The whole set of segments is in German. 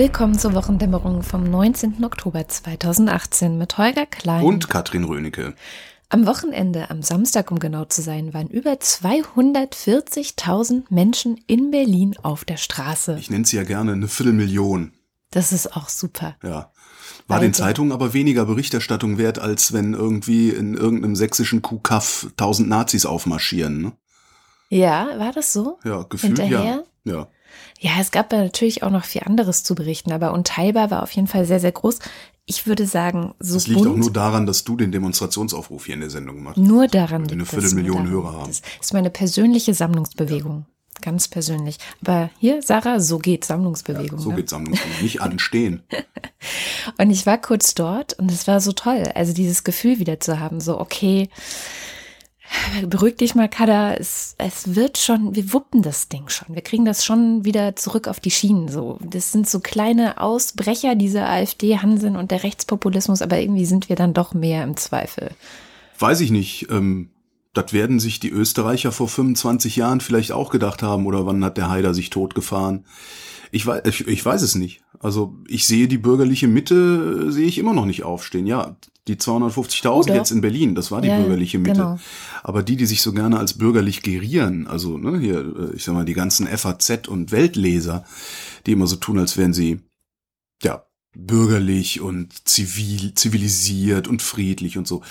Willkommen zur Wochendämmerung vom 19. Oktober 2018 mit Holger Klein und Katrin Rönecke. Am Wochenende, am Samstag, um genau zu sein, waren über 240.000 Menschen in Berlin auf der Straße. Ich nenne sie ja gerne eine Viertelmillion. Das ist auch super. Ja. War den Zeitungen aber weniger Berichterstattung wert, als wenn irgendwie in irgendeinem sächsischen Kuhkaff tausend Nazis aufmarschieren. Ne? Ja, war das so? Ja, gefühlt Hinterher? ja. Ja. Ja, es gab natürlich auch noch viel anderes zu berichten, aber unteilbar war auf jeden Fall sehr, sehr groß. Ich würde sagen, so Das liegt bunt, auch nur daran, dass du den Demonstrationsaufruf hier in der Sendung machst. nur daran Weil wir eine Viertelmillion Hörer haben. es. Das ist meine persönliche Sammlungsbewegung. Ganz persönlich. Aber hier, Sarah, so geht Sammlungsbewegung. So ne? geht Sammlungsbewegung. Nicht anstehen. Und ich war kurz dort und es war so toll. Also dieses Gefühl wieder zu haben, so, okay, beruhig dich mal, Kada, es, es wird schon, wir wuppen das Ding schon. Wir kriegen das schon wieder zurück auf die Schienen. So, das sind so kleine Ausbrecher dieser AfD-Hanseln und der Rechtspopulismus, aber irgendwie sind wir dann doch mehr im Zweifel. Weiß ich nicht. Ähm, das werden sich die Österreicher vor 25 Jahren vielleicht auch gedacht haben. Oder wann hat der Haider sich totgefahren? Ich weiß, ich, ich weiß es nicht. Also ich sehe die bürgerliche Mitte, äh, sehe ich immer noch nicht aufstehen. Ja, die 250.000 Oh, doch. jetzt in Berlin, das war die Ja, bürgerliche Mitte. genau. Aber die, die sich so gerne als bürgerlich gerieren, also ne, hier, äh, ich sag mal, die ganzen FAZ und Weltleser, die immer so tun, als wären sie, ja, bürgerlich und zivil, zivilisiert und friedlich und so,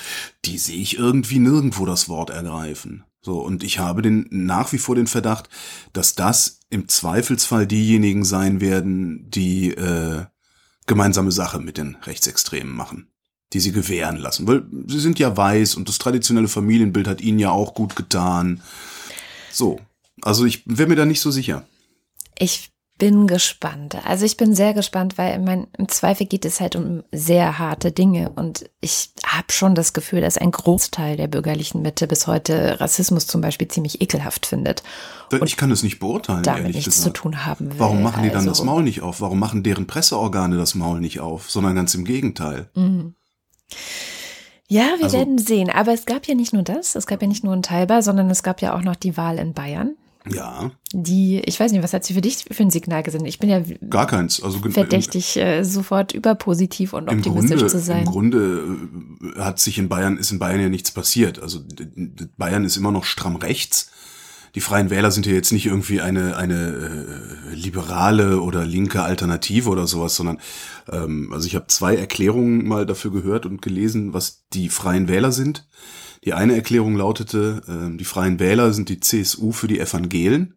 die sehe ich irgendwie nirgendwo das Wort ergreifen. So, und ich habe den, nach wie vor den Verdacht, dass das im Zweifelsfall diejenigen sein werden, die äh, gemeinsame Sache mit den Rechtsextremen machen, die sie gewähren lassen. Weil sie sind ja weiß und das traditionelle Familienbild hat ihnen ja auch gut getan. So, also ich wäre mir da nicht so sicher. Ich bin gespannt. Also ich bin sehr gespannt, weil mein, im Zweifel geht es halt um sehr harte Dinge und ich habe schon das Gefühl, dass ein Großteil der bürgerlichen Mitte bis heute Rassismus zum Beispiel ziemlich ekelhaft findet. Ich kann es nicht beurteilen, damit ehrlich nichts gesagt. zu tun haben will. Warum machen die dann Also, das Maul nicht auf? Warum machen deren Presseorgane das Maul nicht auf? Sondern ganz im Gegenteil. Ja, wir Also- werden sehen. Aber es gab ja nicht nur das, es gab ja nicht nur ein Teilbar, sondern es gab ja auch noch die Wahl in Bayern. Ja, Die, ich weiß nicht, was hat sie für dich für ein Signal gesendet? Ich bin ja gar keins. Also verdächtig, äh, sofort überpositiv und Im optimistisch Grunde, zu sein. Im Grunde äh, hat sich in Bayern, ist in Bayern ja nichts passiert. Also Bayern ist immer noch stramm rechts. Die Freien Wähler sind ja jetzt nicht irgendwie eine, eine äh, liberale oder linke Alternative oder sowas, sondern ähm, also ich habe zwei Erklärungen mal dafür gehört und gelesen, was die Freien Wähler sind. Die eine Erklärung lautete, ähm, die Freien Wähler sind die CSU für die Evangelen.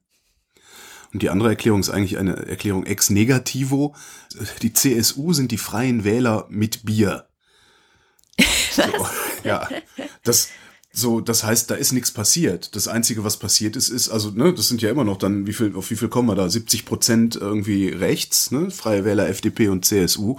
Und die andere Erklärung ist eigentlich eine Erklärung ex negativo. Die CSU sind die Freien Wähler mit Bier. So, ja, das so, das heißt, da ist nichts passiert. Das einzige, was passiert ist, ist also, ne, das sind ja immer noch dann, wie viel, auf wie viel kommen wir da? 70 Prozent irgendwie rechts, ne, Freie Wähler, FDP und CSU.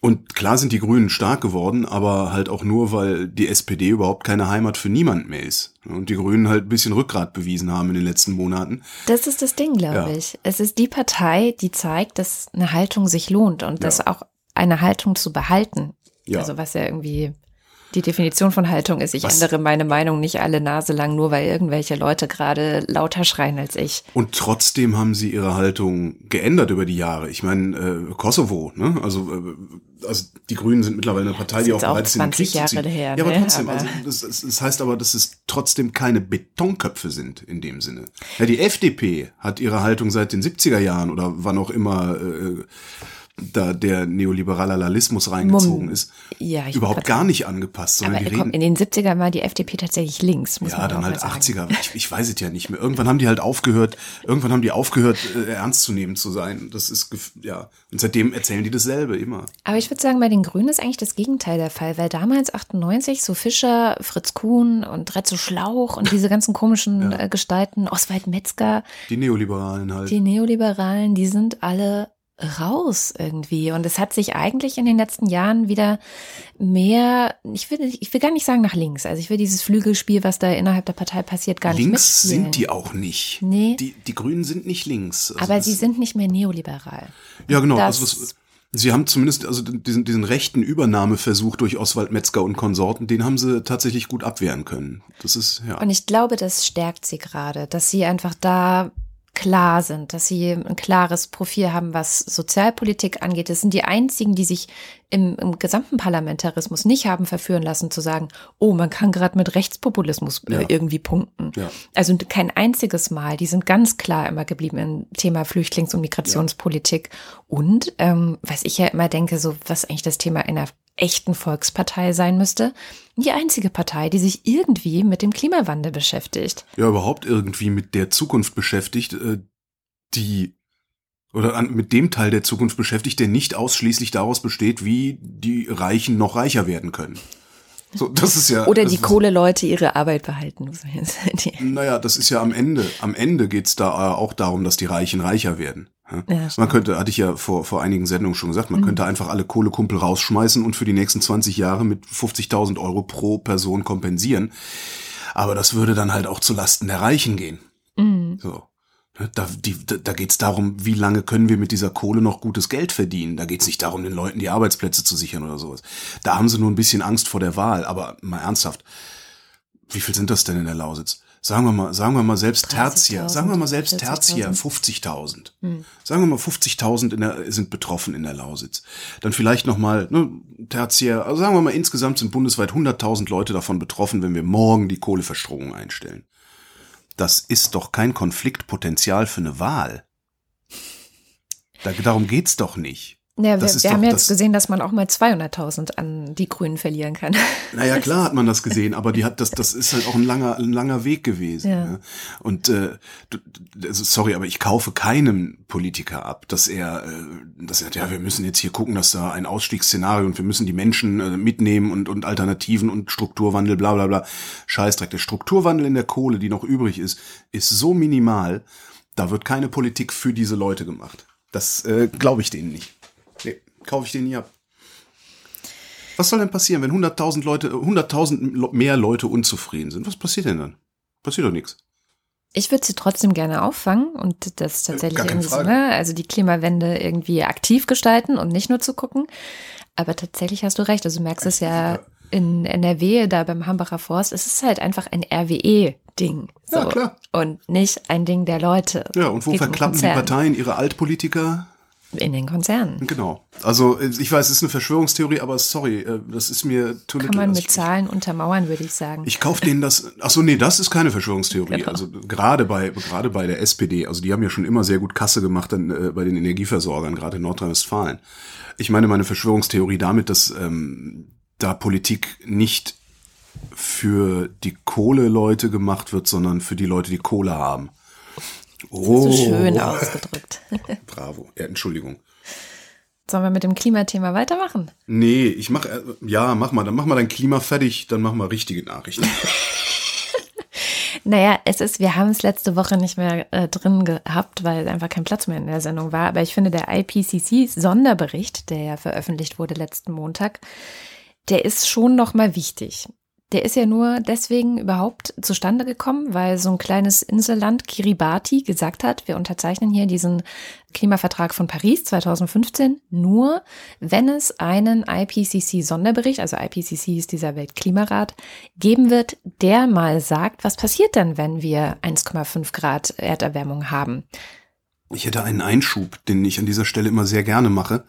Und klar sind die Grünen stark geworden, aber halt auch nur, weil die SPD überhaupt keine Heimat für niemand mehr ist. Und die Grünen halt ein bisschen Rückgrat bewiesen haben in den letzten Monaten. Das ist das Ding, glaube Ja. ich. Es ist die Partei, die zeigt, dass eine Haltung sich lohnt und dass Ja. auch eine Haltung zu behalten. Ja. Also was ja irgendwie die Definition von Haltung ist. Ich Was- ändere meine Meinung nicht alle Nase lang, nur weil irgendwelche Leute gerade lauter schreien als ich. Und trotzdem haben sie ihre Haltung geändert über die Jahre. Ich meine, äh, Kosovo, ne? Also, äh, also die Grünen sind mittlerweile eine Partei, das die auch bereit ist, in den 20 Krieg zu Jahre her, ja, aber ne? trotzdem, Aber- also das, das, das heißt aber, dass es trotzdem keine Betonköpfe sind in dem Sinne. Ja, die FDP hat ihre Haltung seit den 70er Jahren oder wann auch immer äh, da der Neoliberalismus reingezogen Mumm. ist, Ja, ich überhaupt gar nicht angepasst, sondern Aber die komm, reden in den 70er war die FDP tatsächlich links, muss ja, man dann halt mal sagen. 80er. Ich, ich weiß es ja nicht mehr. Irgendwann haben die halt aufgehört, irgendwann haben die aufgehört, äh, ernst zu nehmen zu sein. Das ist, ja. Und seitdem erzählen die dasselbe immer. Aber ich würde sagen, bei den Grünen ist eigentlich das Gegenteil der Fall, weil damals 98 so Fischer, Fritz Kuhn und Retzo Schlauch und diese ganzen komischen äh, Gestalten, Oswald Metzger, Die Neoliberalen halt. die Neoliberalen, die sind alle raus irgendwie. Und es hat sich eigentlich in den letzten Jahren wieder mehr, ich will, ich will gar nicht sagen nach links. Also ich will dieses Flügelspiel, was da innerhalb der Partei passiert, gar nicht links sind die auch nicht. Nee. Die, die Grünen sind nicht links. Also Aber sie sind nicht mehr neoliberal. Ja, genau. das- Also was, sie haben zumindest also diesen, diesen rechten Übernahmeversuch durch Oswald Metzger und Konsorten, den haben sie tatsächlich gut abwehren können. Das ist, ja. Und ich glaube, das stärkt sie gerade, dass sie einfach da klar sind, dass sie ein klares Profil haben, was Sozialpolitik angeht. Das sind die einzigen, die sich im, im gesamten Parlamentarismus nicht haben verführen lassen zu sagen, oh, man kann gerade mit Rechtspopulismus äh, Ja. irgendwie punkten. Ja. Also kein einziges Mal. Die sind ganz klar immer geblieben im Thema Flüchtlings- und Migrationspolitik. Und ähm, was ich ja immer denke, so was eigentlich das Thema einer echten Volkspartei sein müsste, die einzige Partei, die sich irgendwie mit dem Klimawandel beschäftigt. ja überhaupt irgendwie mit der Zukunft beschäftigt, äh, die oder an, mit dem Teil der Zukunft beschäftigt, der nicht ausschließlich daraus besteht, wie die Reichen noch reicher werden können. So, das ist ja. Oder die ist- Kohleleute ihre Arbeit behalten. Naja, das ist ja am Ende. Am Ende geht's da auch darum, dass die Reichen reicher werden. Ja? Man könnte, hatte ich ja vor, vor einigen Sendungen schon gesagt, man Mhm. könnte einfach alle Kohlekumpel rausschmeißen und für die nächsten 20 Jahre mit 50.000 Euro pro Person kompensieren. Aber das würde dann halt auch zu Lasten der Reichen gehen. Mhm. So. Ne, Da, die, da geht's darum, wie lange können wir mit dieser Kohle noch gutes Geld verdienen. Da geht's nicht darum, den Leuten die Arbeitsplätze zu sichern oder sowas. Da haben sie nur ein bisschen Angst vor der Wahl. Aber mal ernsthaft, wie viel sind das denn in der Lausitz? Sagen wir mal, sagen wir mal selbst Tertiär, 30.000, sagen wir mal selbst 40.000. Tertiär, 50.000. Hm. Sagen wir mal 50.000 in der, sind betroffen in der Lausitz. Dann vielleicht noch mal ne, Tertiär, also sagen wir mal insgesamt sind bundesweit 100.000 Leute davon betroffen, wenn wir morgen die Kohleverstromung einstellen. Das ist doch kein Konfliktpotenzial für eine Wahl. Da, darum geht's doch nicht. Ja, wir, Das wir doch haben jetzt gesehen, dass man auch mal 200.000 an die Grünen verlieren kann. Naja, klar hat man das gesehen, aber die hat das, das ist halt auch ein langer, ein langer Weg gewesen. Ja. ne? Und äh, also sorry, aber ich kaufe keinem Politiker ab, dass er, äh, dass er, ja, wir müssen jetzt hier gucken, dass da ein Ausstiegsszenario und wir müssen die Menschen äh, mitnehmen und und Alternativen und Strukturwandel, bla bla bla. Scheißdreck. Der Strukturwandel in der Kohle, die noch übrig ist, ist so minimal, da wird keine Politik für diese Leute gemacht. Das äh, glaube ich denen nicht. Kaufe ich denen nie ab. Was soll denn passieren, wenn 100.000 Leute, 100.000 Lo- mehr Leute unzufrieden sind? Was passiert denn dann? Passiert doch nichts. Ich würde sie trotzdem gerne auffangen und das tatsächlich Gar keine irgendwie so, ne, also die Klimawende irgendwie aktiv gestalten und nicht nur zu gucken. Aber tatsächlich hast du recht. Also du merkst es ja in NRW, da beim Hambacher Forst, es ist halt einfach ein RWE-Ding. So. Ja, klar. Und nicht ein Ding der Leute. Ja, und wo um verklappen die. Parteien ihre Altpolitiker? In den Konzernen. Genau. Also ich weiß, es ist eine Verschwörungstheorie, aber sorry, äh, das ist mir too Kann little. man mit Zahlen untermauern, würde ich sagen. Ich kaufe denen das. Ach so, nee, das ist keine Verschwörungstheorie. Genau. Also gerade bei gerade bei der SPD, also die haben ja schon immer sehr gut Kasse gemacht dann, äh, bei den Energieversorgern, gerade in Nordrhein-Westfalen. Ich meine meine Verschwörungstheorie damit, dass ähm, da Politik nicht für die Kohleleute gemacht wird, sondern für die Leute, die Kohle haben. Oh, So schön ausgedrückt. bravo. Ja, Entschuldigung. Sollen wir mit dem Klimathema weitermachen? Nee, ich mach, äh, ja, mach mal, dann mach mal dein Klima fertig, dann mach mal richtige Nachrichten. Naja, es ist, wir haben es letzte Woche nicht mehr äh, drin gehabt, weil einfach kein Platz mehr in der Sendung war. Aber ich finde, der IPCC-Sonderbericht, der ja veröffentlicht wurde letzten Montag, der ist schon nochmal wichtig. Der ist ja nur deswegen überhaupt zustande gekommen, weil so ein kleines Inselland Kiribati gesagt hat, wir unterzeichnen hier diesen Klimavertrag von Paris 2015 nur, wenn es einen IPCC-Sonderbericht, also IPCC ist dieser Weltklimarat, geben wird, der mal sagt, was passiert denn, wenn wir 1,5 Grad Erderwärmung haben. Ich hätte einen Einschub, den ich an dieser Stelle immer sehr gerne mache.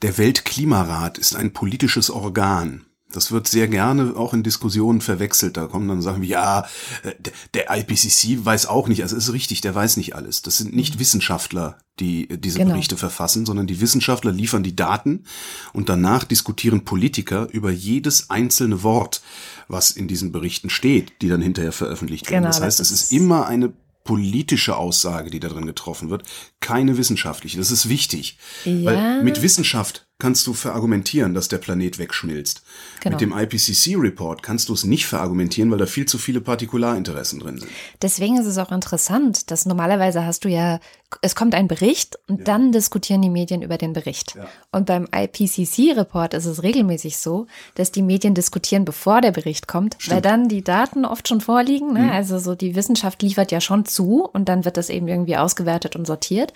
Der Weltklimarat ist ein politisches Organ. Das wird sehr gerne auch in Diskussionen verwechselt. Da kommen dann Sachen wie, ja, äh, der IPCC weiß auch nicht. Also es ist richtig, der weiß nicht alles. Das sind nicht Wissenschaftler, die äh, diese Genau. Berichte verfassen, sondern die Wissenschaftler liefern die Daten und danach diskutieren Politiker über jedes einzelne Wort, was in diesen Berichten steht, die dann hinterher veröffentlicht werden. Genau, das heißt, es ist- ist immer eine politische Aussage, die da drin getroffen wird, keine wissenschaftliche. Das ist wichtig. Ja. Weil mit Wissenschaft kannst du verargumentieren, dass der Planet wegschmilzt. Genau. Mit dem IPCC-Report kannst du es nicht verargumentieren, weil da viel zu viele Partikularinteressen drin sind. Deswegen ist es auch interessant, dass normalerweise hast du ja, es kommt ein Bericht und dann diskutieren die Medien über den Bericht. Ja. Und beim IPCC-Report ist es regelmäßig so, dass die Medien diskutieren, bevor der Bericht kommt, weil dann die Daten oft schon vorliegen. Ne? Also so die Wissenschaft liefert ja schon zu und dann wird das eben irgendwie ausgewertet und sortiert.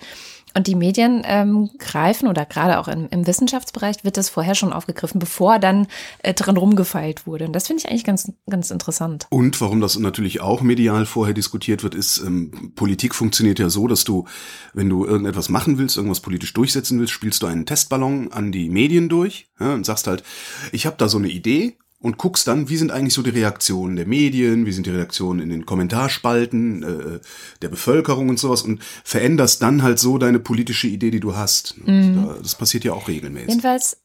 Und die Medien ähm, greifen oder gerade auch im, im, Wissenschaftsbereich wird das vorher schon aufgegriffen, bevor dann äh, dran rumgefeilt wurde. Und das finde ich eigentlich ganz, ganz interessant. Und warum das natürlich auch medial vorher diskutiert wird, ist, ähm, Politik funktioniert ja so, dass du, wenn du irgendetwas machen willst, irgendwas politisch durchsetzen willst, spielst du einen Testballon an die Medien durch ja, und sagst halt, ich habe da so eine Idee und guckst dann, wie sind eigentlich so die Reaktionen der Medien, wie sind die Reaktionen in den Kommentarspalten äh, der Bevölkerung und sowas und veränderst dann halt so deine politische Idee, die du hast. Mhm. Das passiert ja auch regelmäßig. Jedenfalls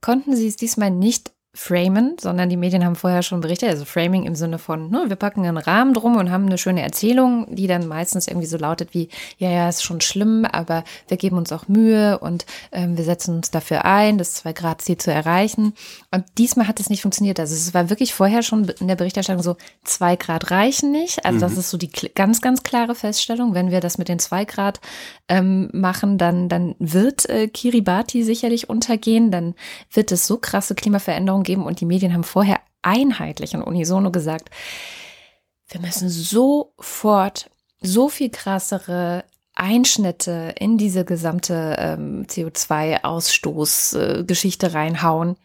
konnten sie es diesmal nicht framen, sondern die Medien haben vorher schon berichtet, also Framing im Sinne von, ne, wir packen einen Rahmen drum und haben eine schöne Erzählung, die dann meistens irgendwie so lautet wie, ja, ja, ist schon schlimm, aber wir geben uns auch Mühe und ähm, wir setzen uns dafür ein, das Zwei-Grad-Ziel zu erreichen. Und diesmal hat es nicht funktioniert. Also es war wirklich vorher schon in der Berichterstattung so, zwei Grad reichen nicht. Also mhm. das ist so die ganz, ganz klare Feststellung. Wenn wir das mit den zwei Grad ähm, machen, dann, dann wird äh, Kiribati sicherlich untergehen, dann wird es so krasse Klimaveränderungen geben und die Medien haben vorher einheitlich und unisono gesagt, wir müssen sofort so viel krassere Einschnitte in diese gesamte ähm, CO2-Ausstoßgeschichte äh, reinhauen.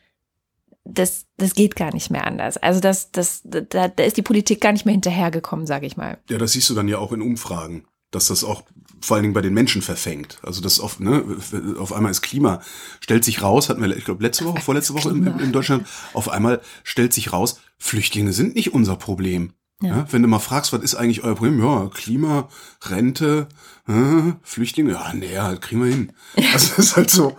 Das, das geht gar nicht mehr anders. Also das, das, da, da ist die Politik gar nicht mehr hinterhergekommen, sage ich mal. Ja, das siehst du dann ja auch in Umfragen, dass das auch vor allen Dingen bei den Menschen verfängt. Also das auf, ne, auf einmal ist Klima, stellt sich raus, hatten wir, ich glaube, letzte Woche, vorletzte Woche in, in, Deutschland, auf einmal stellt sich raus, Flüchtlinge sind nicht unser Problem. Ja. ja. wenn du mal fragst, was ist eigentlich euer Problem? Ja, Klima, Rente, äh, Flüchtlinge, ja, nee, halt kriegen wir hin. Also das ist halt so.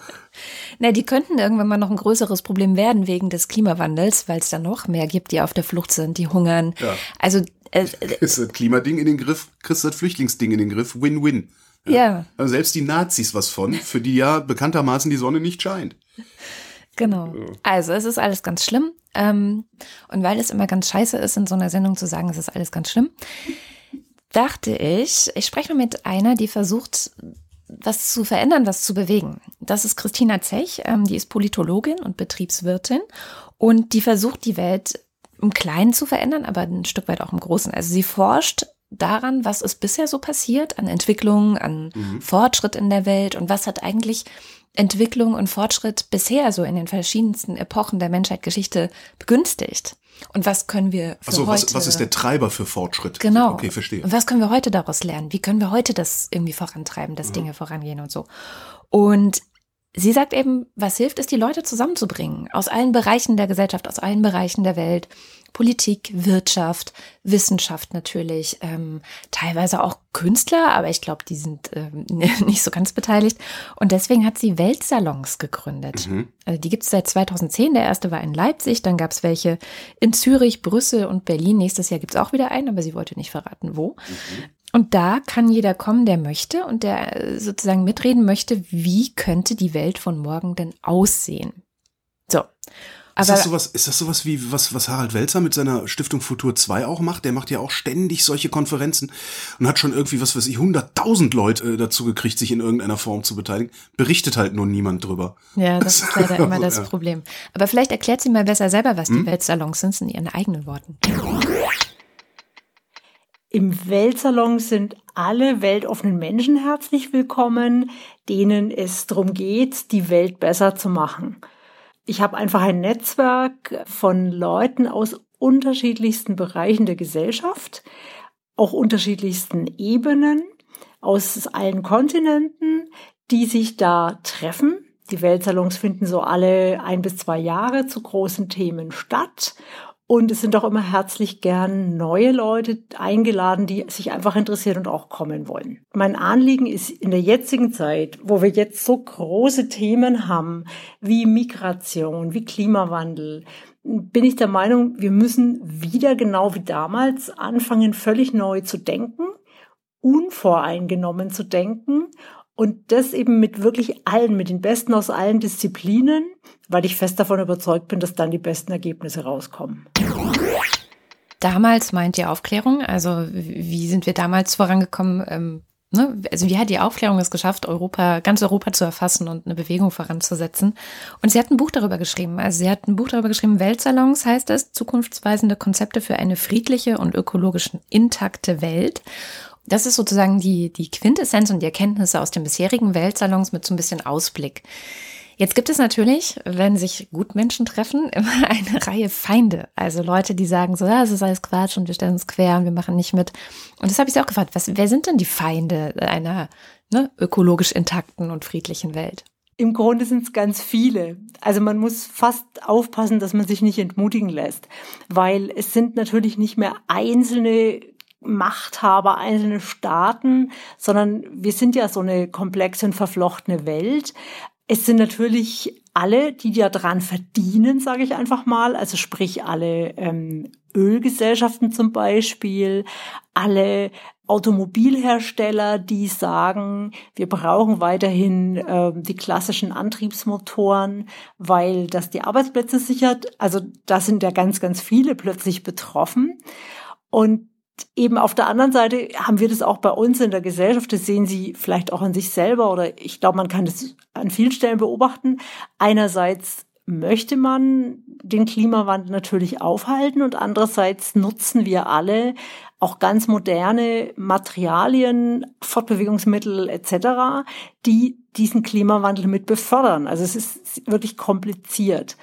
Na, die könnten irgendwann mal noch ein größeres Problem werden wegen des Klimawandels, weil es da noch mehr gibt, die auf der Flucht sind, die hungern. Ja. Also äh, ist das Klimading in den Griff, kriegst du das Flüchtlingsding in den Griff, Win-Win. Ja. ja. Also selbst die Nazis was von, für die ja bekanntermaßen die Sonne nicht scheint. Genau. Also es ist alles ganz schlimm. Ähm, und weil es immer ganz scheiße ist, in so einer Sendung zu sagen, es ist alles ganz schlimm, dachte ich, ich spreche mit einer, die versucht, was zu verändern, was zu bewegen. Das ist Christina Zech, ähm, die ist Politologin und Betriebswirtin und die versucht, die Welt im Kleinen zu verändern, aber ein Stück weit auch im Großen. Also sie forscht daran, was ist bisher so passiert an Entwicklung, an mhm. Fortschritt in der Welt und was hat eigentlich Entwicklung und Fortschritt bisher so in den verschiedensten Epochen der Menschheitsgeschichte begünstigt. Und was können wir für also, heute? Was, was ist der Treiber für Fortschritt? Genau. Okay, verstehe. Und was können wir heute daraus lernen? Wie können wir heute das irgendwie vorantreiben, dass ja. Dinge vorangehen und so? Und Sie sagt eben, was hilft, ist, die Leute zusammenzubringen. Aus allen Bereichen der Gesellschaft, aus allen Bereichen der Welt. Politik, Wirtschaft, Wissenschaft natürlich, ähm, teilweise auch Künstler, aber ich glaube, die sind ähm, nicht so ganz beteiligt. Und deswegen hat sie Weltsalons gegründet. Mhm. Also die gibt es seit 2010. Der erste war in Leipzig, dann gab es welche in Zürich, Brüssel und Berlin. Nächstes Jahr gibt es auch wieder einen, aber sie wollte nicht verraten, wo. Mhm. Und da kann jeder kommen, der möchte und der äh, sozusagen mitreden möchte, wie könnte die Welt von morgen denn aussehen. So. Aber ist das sowas, ist das sowas wie was, was Harald Welzer mit seiner Stiftung Futur 2 auch macht? Der macht ja auch ständig solche Konferenzen und hat schon irgendwie, was weiß ich, 100.000 Leute äh, dazu gekriegt, sich in irgendeiner Form zu beteiligen. Berichtet halt nur niemand drüber. Ja, das ist leider immer das. Problem. Aber vielleicht erklärt sie mal besser selber, was hm? die Weltsalons sind in ihren eigenen Worten. Im Weltsalon sind alle weltoffenen Menschen herzlich willkommen, denen es darum geht, die Welt besser zu machen. Ich habe einfach ein Netzwerk von Leuten aus unterschiedlichsten Bereichen der Gesellschaft, auch unterschiedlichsten Ebenen, aus allen Kontinenten, die sich da treffen. Die Weltsalons finden so alle ein bis zwei Jahre zu großen Themen statt und es sind auch immer herzlich gern neue Leute eingeladen, die sich einfach interessieren und auch kommen wollen. Mein Anliegen ist in der jetzigen Zeit, wo wir jetzt so große Themen haben, wie Migration, wie Klimawandel, bin ich der Meinung, wir müssen wieder genau wie damals anfangen, völlig neu zu denken, unvoreingenommen zu denken und das eben mit wirklich allen, mit den Besten aus allen Disziplinen, weil ich fest davon überzeugt bin, dass dann die besten Ergebnisse rauskommen. Damals meint die Aufklärung, also wie sind wir damals vorangekommen? Ähm, ne? Also wie hat die Aufklärung es geschafft, Europa, ganz Europa zu erfassen und eine Bewegung voranzusetzen? Und sie hat ein Buch darüber geschrieben. Also sie hat ein Buch darüber geschrieben, Weltsalons heißt es, zukunftsweisende Konzepte für eine friedliche und ökologisch intakte Welt. Das ist sozusagen die, die Quintessenz und die Erkenntnisse aus den bisherigen Weltsalons mit so ein bisschen Ausblick. Jetzt gibt es natürlich, wenn sich Gutmenschen treffen, immer eine Reihe Feinde. Also Leute, die sagen so, ja, es ist alles Quatsch und wir stellen uns quer und wir machen nicht mit. Und das habe ich sie auch gefragt, was, wer sind denn die Feinde einer ne, ökologisch intakten und friedlichen Welt? Im Grunde sind es ganz viele. Also man muss fast aufpassen, dass man sich nicht entmutigen lässt, weil es sind natürlich nicht mehr einzelne Machthaber, einzelne Staaten, sondern wir sind ja so eine komplexe und verflochtene Welt. Es sind natürlich alle, die ja dran verdienen, sage ich einfach mal, also sprich alle ähm, Ölgesellschaften zum Beispiel, alle Automobilhersteller, die sagen, wir brauchen weiterhin äh, die klassischen Antriebsmotoren, weil das die Arbeitsplätze sichert. Also da sind ja ganz, ganz viele plötzlich betroffen. Und eben auf der anderen Seite haben wir das auch bei uns in der Gesellschaft, das sehen Sie vielleicht auch an sich selber oder ich glaube, man kann das an vielen Stellen beobachten. Einerseits möchte man den Klimawandel natürlich aufhalten und andererseits nutzen wir alle auch ganz moderne Materialien, Fortbewegungsmittel etc., die diesen Klimawandel mit befördern. Also es ist wirklich kompliziert.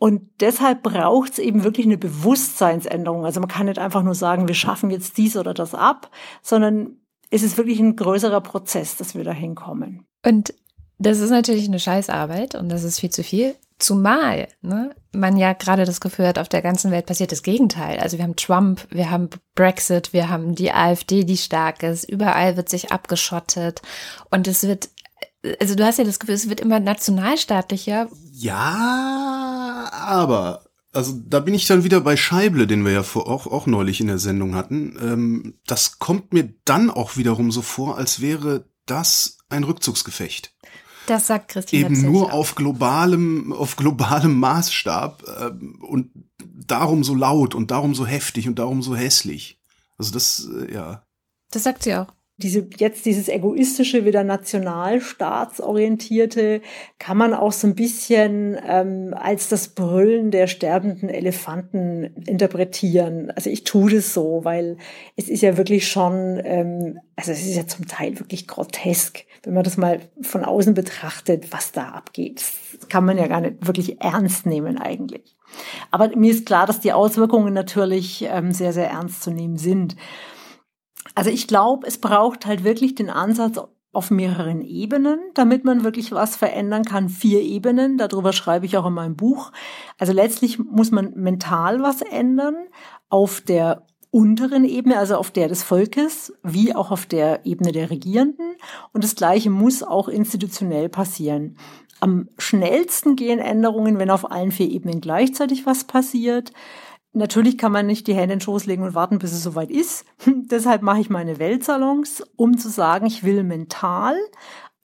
Und deshalb braucht es eben wirklich eine Bewusstseinsänderung. Also man kann nicht einfach nur sagen, wir schaffen jetzt dies oder das ab, sondern es ist wirklich ein größerer Prozess, dass wir da hinkommen. Und das ist natürlich eine Scheißarbeit und das ist viel zu viel. Zumal ne, man ja gerade das Gefühl hat, auf der ganzen Welt passiert das Gegenteil. Also wir haben Trump, wir haben Brexit, wir haben die AfD, die stark ist. Überall wird sich abgeschottet und es wird, also du hast ja das Gefühl, es wird immer nationalstaatlicher. Ja, aber also da bin ich dann wieder bei Scheible, den wir ja vor, auch, auch neulich in der Sendung hatten. Ähm, das kommt mir dann auch wiederum so vor, als wäre das ein Rückzugsgefecht. Das sagt Christine. Eben nur auf globalem, auf globalem Maßstab äh, und darum so laut und darum so heftig und darum so hässlich. Also das, äh, ja. Das sagt sie auch diese, jetzt dieses egoistische, wieder nationalstaatsorientierte, kann man auch so ein bisschen ähm, als das Brüllen der sterbenden Elefanten interpretieren. Also ich tue das so, weil es ist ja wirklich schon, ähm, also es ist ja zum Teil wirklich grotesk, wenn man das mal von außen betrachtet, was da abgeht. Das kann man ja gar nicht wirklich ernst nehmen eigentlich. Aber mir ist klar, dass die Auswirkungen natürlich ähm, sehr, sehr ernst zu nehmen sind. Also ich glaube, es braucht halt wirklich den Ansatz auf mehreren Ebenen, damit man wirklich was verändern kann. Vier Ebenen, darüber schreibe ich auch in meinem Buch. Also letztlich muss man mental was ändern auf der unteren Ebene, also auf der des Volkes, wie auch auf der Ebene der Regierenden. Und das Gleiche muss auch institutionell passieren. Am schnellsten gehen Änderungen, wenn auf allen vier Ebenen gleichzeitig was passiert. Natürlich kann man nicht die Hände in den Schoß legen und warten, bis es soweit ist. Deshalb mache ich meine Weltsalons, um zu sagen, ich will mental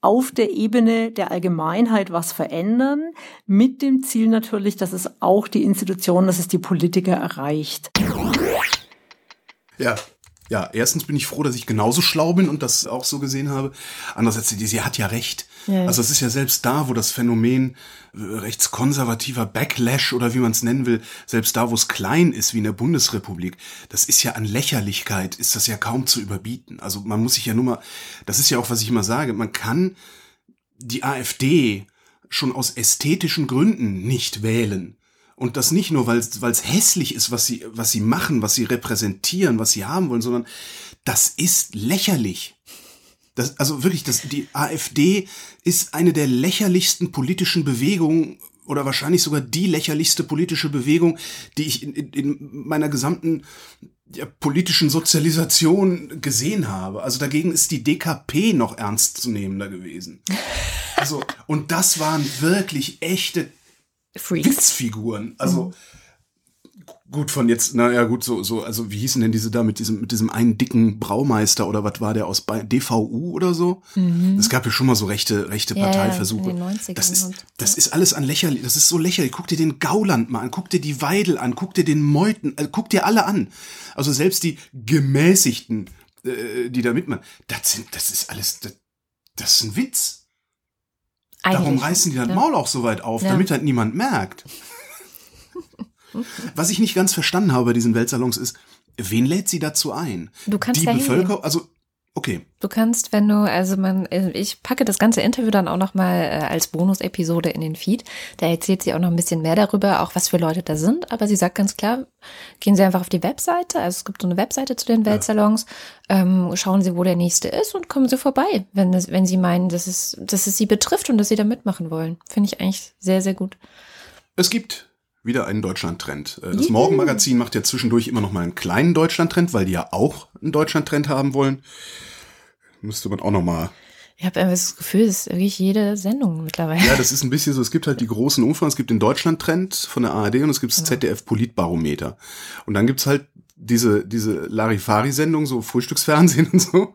auf der Ebene der Allgemeinheit was verändern, mit dem Ziel natürlich, dass es auch die Institutionen, dass es die Politiker erreicht. Ja, ja, erstens bin ich froh, dass ich genauso schlau bin und das auch so gesehen habe. Andererseits, sie hat ja recht. Ja. Also es ist ja selbst da, wo das Phänomen äh, rechtskonservativer Backlash oder wie man es nennen will, selbst da, wo es klein ist, wie in der Bundesrepublik, das ist ja an Lächerlichkeit, ist das ja kaum zu überbieten. Also man muss sich ja nur mal, das ist ja auch, was ich immer sage, man kann die AfD schon aus ästhetischen Gründen nicht wählen. Und das nicht nur, weil es hässlich ist, was sie, was sie machen, was sie repräsentieren, was sie haben wollen, sondern das ist lächerlich. Das, also wirklich, das, die AfD ist eine der lächerlichsten politischen Bewegungen oder wahrscheinlich sogar die lächerlichste politische Bewegung, die ich in, in, in meiner gesamten ja, politischen Sozialisation gesehen habe. Also dagegen ist die DKP noch ernstzunehmender gewesen. Also, und das waren wirklich echte Freaks. Witzfiguren. Also, gut, von jetzt, naja, gut, so, so, also wie hießen denn diese da mit diesem, mit diesem einen dicken Braumeister oder was war der aus DVU oder so? Mhm. Es gab ja schon mal so rechte, rechte ja, Parteiversuche. Das ist, das ist alles an lächerlich, das ist so lächerlich. Guck dir den Gauland mal an, guck dir die Weidel an, guck dir den Meuten, äh, guck dir alle an. Also selbst die gemäßigten, äh, die da mitmachen, das sind, das ist alles, das, das ist ein Witz. Eigentlich. Darum reißen die das ja. Maul auch so weit auf, ja. damit halt niemand merkt. Was ich nicht ganz verstanden habe bei diesen Weltsalons ist, wen lädt sie dazu ein? Du kannst die ja Bevölkerung, also Okay. Du kannst, wenn du, also man, ich packe das ganze Interview dann auch nochmal äh, als Bonus-Episode in den Feed. Da erzählt sie auch noch ein bisschen mehr darüber, auch was für Leute da sind. Aber sie sagt ganz klar, gehen Sie einfach auf die Webseite. Also es gibt so eine Webseite zu den Weltsalons. Ja. Ähm, schauen Sie, wo der nächste ist und kommen Sie vorbei, wenn, das, wenn Sie meinen, dass es, dass es Sie betrifft und dass Sie da mitmachen wollen. Finde ich eigentlich sehr, sehr gut. Es gibt wieder einen Deutschland-Trend. Äh, das. Morgenmagazin macht ja zwischendurch immer noch mal einen kleinen Deutschland-Trend, weil die ja auch einen Deutschland-Trend haben wollen. Müsste man auch noch mal ich habe einfach das Gefühl, das ist wirklich jede Sendung mittlerweile. Ja, das ist ein bisschen so, es gibt halt die großen Umfragen, es gibt den Deutschland-Trend von der ARD und es gibt das ja. ZDF-Politbarometer. Und dann gibt's halt diese, diese Larifari-Sendung, so Frühstücksfernsehen und so.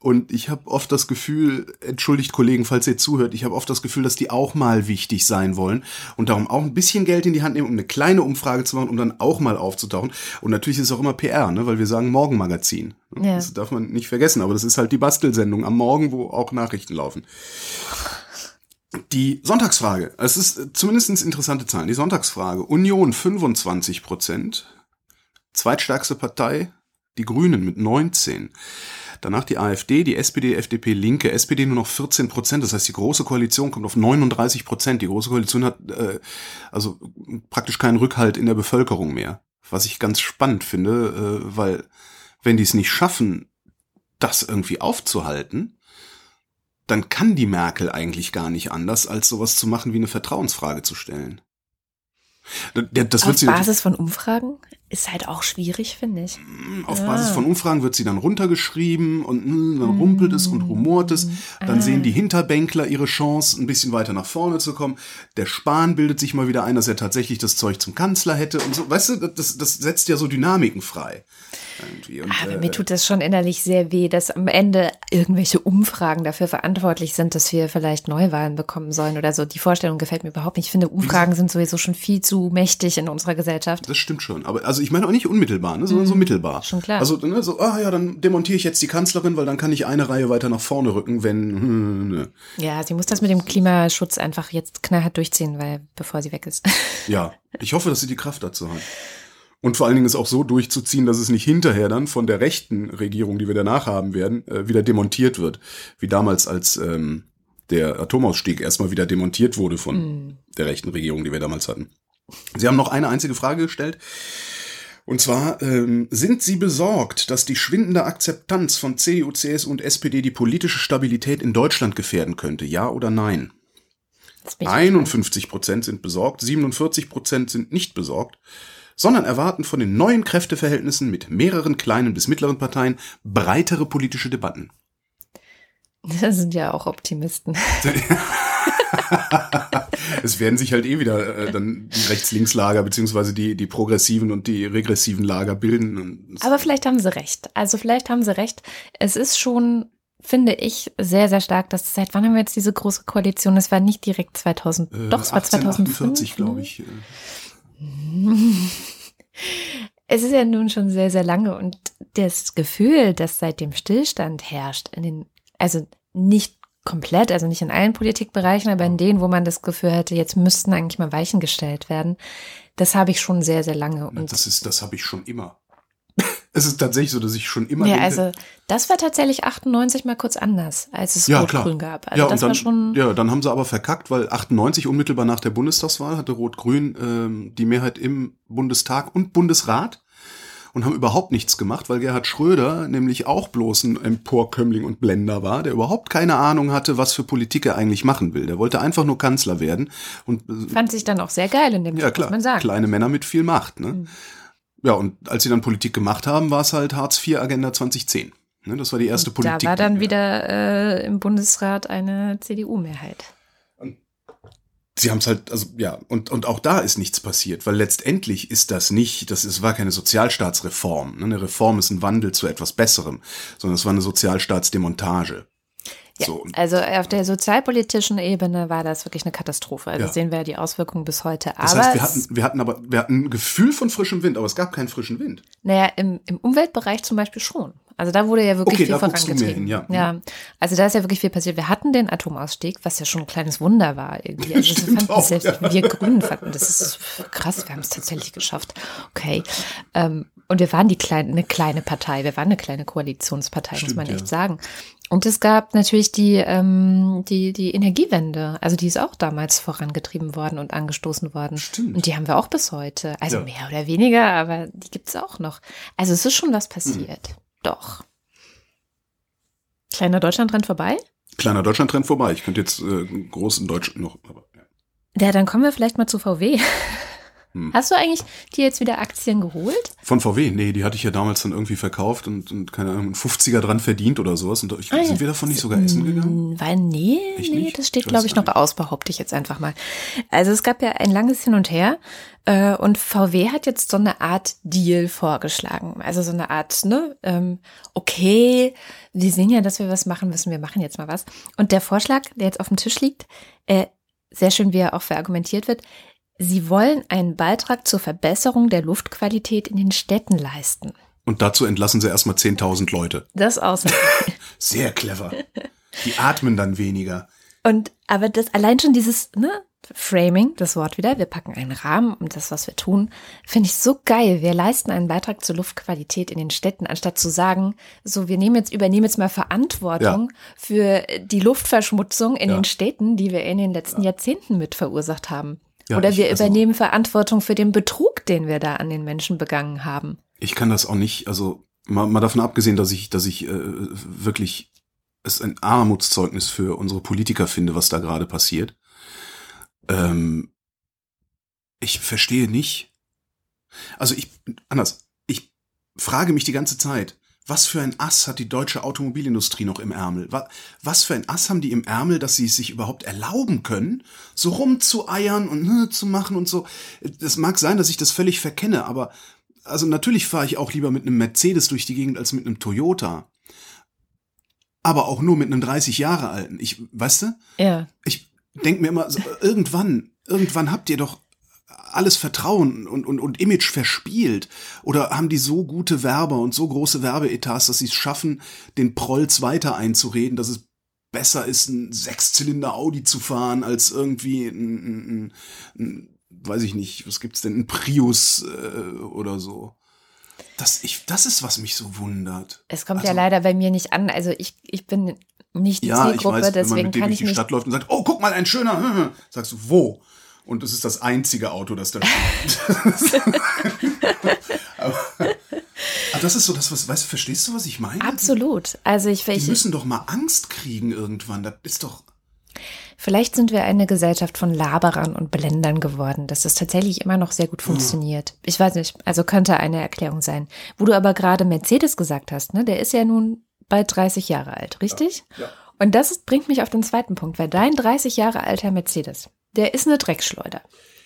Und ich habe oft das Gefühl, entschuldigt Kollegen, falls ihr zuhört, ich habe oft das Gefühl, dass die auch mal wichtig sein wollen und darum auch ein bisschen Geld in die Hand nehmen, um eine kleine Umfrage zu machen, um dann auch mal aufzutauchen. Und natürlich ist es auch immer PR, ne? weil wir sagen Morgenmagazin. Ja. Das darf man nicht vergessen, aber das ist halt die Bastelsendung am Morgen, wo auch Nachrichten laufen. Die Sonntagsfrage, es ist zumindest interessante Zahlen. Die Sonntagsfrage, Union 25 Prozent, zweitstärkste Partei, die Grünen mit 19. Danach die AfD, die SPD, FDP, Linke, SPD nur noch 14 Prozent. Das heißt, die Große Koalition kommt auf 39 Prozent. Die Große Koalition hat äh, also praktisch keinen Rückhalt in der Bevölkerung mehr. Was ich ganz spannend finde, äh, weil wenn die es nicht schaffen, das irgendwie aufzuhalten, dann kann die Merkel eigentlich gar nicht anders, als sowas zu machen wie eine Vertrauensfrage zu stellen. Das Auf Basis von Umfragen? Ist halt auch schwierig, finde ich. Mm, auf ja. Basis von Umfragen wird sie dann runtergeschrieben und mh, mm, dann rumpelt es und rumort es. Dann ah. sehen die Hinterbänkler ihre Chance, ein bisschen weiter nach vorne zu kommen. Der Spahn bildet sich mal wieder ein, dass er tatsächlich das Zeug zum Kanzler hätte und so. Weißt du, das, das setzt ja so Dynamiken frei. Und, Aber äh, mir tut das schon innerlich sehr weh, dass am Ende irgendwelche Umfragen dafür verantwortlich sind, dass wir vielleicht Neuwahlen bekommen sollen oder so. Die Vorstellung gefällt mir überhaupt nicht. Ich finde, Umfragen sind sowieso schon viel zu mächtig in unserer Gesellschaft. Das stimmt schon. Aber also ich meine auch nicht unmittelbar, ne, sondern mm, so mhm. mittelbar. Schon klar. Also ne, so, ah ja, dann demontiere ich jetzt die Kanzlerin, weil dann kann ich eine Reihe weiter nach vorne rücken, wenn. Hm, ne. Ja, sie muss das mit dem Klimaschutz einfach jetzt knallhart durchziehen, weil bevor sie weg ist. Ja, ich hoffe, dass sie die Kraft dazu hat. Und vor allen Dingen es auch so durchzuziehen, dass es nicht hinterher dann von der rechten Regierung, die wir danach haben werden, äh, wieder demontiert wird. Wie damals, als ähm, der Atomausstieg erstmal wieder demontiert wurde von mm. der rechten Regierung, die wir damals hatten. Sie haben noch eine einzige Frage gestellt. Und zwar, ähm, sind Sie besorgt, dass die schwindende Akzeptanz von CDU, CSU und SPD die politische Stabilität in Deutschland gefährden könnte? Ja oder nein? 51 Prozent sind besorgt, 47 Prozent sind nicht besorgt sondern erwarten von den neuen Kräfteverhältnissen mit mehreren kleinen bis mittleren Parteien breitere politische Debatten. Das sind ja auch Optimisten. es werden sich halt eh wieder äh, dann die Rechts-Links-Lager beziehungsweise die, die progressiven und die regressiven Lager bilden. Aber vielleicht haben sie recht. Also vielleicht haben sie recht. Es ist schon, finde ich, sehr, sehr stark, dass seit wann haben wir jetzt diese große Koalition? Es war nicht direkt 2000, äh, doch, es war 2005. glaube ich. Es ist ja nun schon sehr, sehr lange und das Gefühl, das seit dem Stillstand herrscht, in den, also nicht komplett, also nicht in allen Politikbereichen, aber in denen, wo man das Gefühl hätte, jetzt müssten eigentlich mal Weichen gestellt werden, das habe ich schon sehr, sehr lange. Und das ist, das habe ich schon immer. Es ist tatsächlich so, dass ich schon immer. Ja, denke, also das war tatsächlich 98 mal kurz anders, als es ja, Rot-Grün gab. Also ja, das dann, war schon. Ja, dann haben sie aber verkackt, weil 98 unmittelbar nach der Bundestagswahl hatte Rot-Grün ähm, die Mehrheit im Bundestag und Bundesrat und haben überhaupt nichts gemacht, weil Gerhard Schröder nämlich auch bloß ein Emporkömmling und Blender war, der überhaupt keine Ahnung hatte, was für Politik er eigentlich machen will. Der wollte einfach nur Kanzler werden und äh, fand sich dann auch sehr geil in dem ja, klar, muss man sagen. Kleine Männer mit viel Macht, ne? Mhm. Ja, und als sie dann Politik gemacht haben, war es halt Hartz IV Agenda 2010. Ne, das war die erste Politik. Da war dann wieder äh, im Bundesrat eine CDU-Mehrheit. Sie haben es halt, also ja, und, und auch da ist nichts passiert, weil letztendlich ist das nicht, das ist, war keine Sozialstaatsreform. Ne? Eine Reform ist ein Wandel zu etwas Besserem, sondern es war eine Sozialstaatsdemontage. Ja, so. Also auf der sozialpolitischen Ebene war das wirklich eine Katastrophe. Also ja. sehen wir ja die Auswirkungen bis heute. Das aber heißt, wir hatten, wir hatten aber wir hatten ein Gefühl von frischem Wind, aber es gab keinen frischen Wind. Naja, im, im Umweltbereich zum Beispiel schon. Also da wurde ja wirklich okay, viel vorangetrieben. ja. ja, also da ist ja wirklich viel passiert. Wir hatten den Atomausstieg, was ja schon ein kleines Wunder war irgendwie. Also das fanden auch, selbst ja. wir Grünen fanden, das ist krass, wir haben es tatsächlich geschafft. Okay. Ähm, Und wir waren die kleine, eine kleine Partei, wir waren eine kleine Koalitionspartei, Stimmt, muss man echt ja. sagen. Und es gab natürlich die, ähm, die, die Energiewende, also die ist auch damals vorangetrieben worden und angestoßen worden. Stimmt. Und die haben wir auch bis heute. Also Ja. mehr oder weniger, aber die gibt's auch noch. Also es ist schon was passiert. Hm. Doch. Kleiner Deutschland-Trend vorbei? Kleiner Deutschland-Trend vorbei. Ich könnte jetzt äh, groß in Deutsch noch. Aber, ja. Ja, dann kommen wir vielleicht mal zu VW. Hm. Hast du eigentlich dir jetzt wieder Aktien geholt? Von VW? Nee, die hatte ich ja damals dann irgendwie verkauft und, und keine Ahnung, einen 50er dran verdient oder sowas. Und ich, Ah, ja. sind wir davon nicht sogar essen gegangen? Hm, Weil, nee, Echt nee, nicht? das steht, Ich glaube ich, noch aus, behaupte ich jetzt einfach mal. Also es gab ja ein langes Hin und Her äh, und VW hat jetzt so eine Art Deal vorgeschlagen. Also so eine Art, ne, ähm, okay, wir sehen ja, dass wir was machen müssen, wir machen jetzt mal was. Und der Vorschlag, der jetzt auf dem Tisch liegt, äh, sehr schön, wie er auch verargumentiert wird, Sie wollen einen Beitrag zur Verbesserung der Luftqualität in den Städten leisten. Und dazu entlassen sie erstmal 10.000 Leute. Das außer. Sehr clever. Die atmen dann weniger. Und aber das allein schon dieses ne, Framing, das Wort wieder, wir packen einen Rahmen um das, was wir tun, finde ich so geil. Wir leisten einen Beitrag zur Luftqualität in den Städten, anstatt zu sagen, so wir nehmen jetzt übernehmen jetzt mal Verantwortung für die Luftverschmutzung in Ja. den Städten, die wir in den letzten Jahrzehnten mit verursacht haben. Ja, Oder ich- wir also- übernehmen Verantwortung für den Betrug, den wir da an den Menschen begangen haben. Ich kann das auch nicht, also mal, mal davon abgesehen, dass ich, dass ich äh, wirklich es ein Armutszeugnis für unsere Politiker finde, was da gerade passiert. Ähm, ich verstehe nicht. Also ich, anders, ich frage mich die ganze Zeit, was für ein Ass hat die deutsche Automobilindustrie noch im Ärmel? Was, für ein Ass haben die im Ärmel, dass sie es sich überhaupt erlauben können, so rumzueiern und hm, zu machen und so? Das mag sein, dass ich das völlig verkenne, aber also natürlich fahre ich auch lieber mit einem Mercedes durch die Gegend als mit einem Toyota. Aber auch nur mit einem 30 Jahre alten. Ich, weißt du, Ja. ich denke mir immer, so, irgendwann, irgendwann habt ihr doch alles Vertrauen und, und, und Image verspielt. Oder haben die so gute Werber und so große Werbeetats, dass sie es schaffen, den Prolls weiter einzureden, dass es besser ist, ein Sechszylinder Audi zu fahren, als irgendwie ein, ein, ein, ein weiß ich nicht, was gibt's denn, ein Prius äh, oder so. Das, ich, das ist, was mich so wundert. Es kommt Also- ja leider bei mir nicht an. Also ich, ich bin nicht die Ja, ich Zielgruppe, weiß, wenn man deswegen mit dir kann durch ich die. Stadt läuft und sagt, oh, guck mal, ein schöner, sagst du, wo? Und das ist das einzige Auto, das da steht. aber, aber das ist so das, was, weißt du, verstehst du, was ich meine? Absolut. Also ich, Die ich müssen doch mal Angst kriegen irgendwann. Das ist doch. Vielleicht sind wir eine Gesellschaft von Laberern und Blendern geworden, dass das tatsächlich immer noch sehr gut funktioniert. Ich weiß nicht, also könnte eine Erklärung sein. Wo du aber gerade Mercedes gesagt hast, ne, der ist ja nun bald 30 Jahre alt, richtig? Ja. Und das bringt mich auf den zweiten Punkt, weil dein 30 Jahre alter Mercedes, der ist eine Dreckschleuder.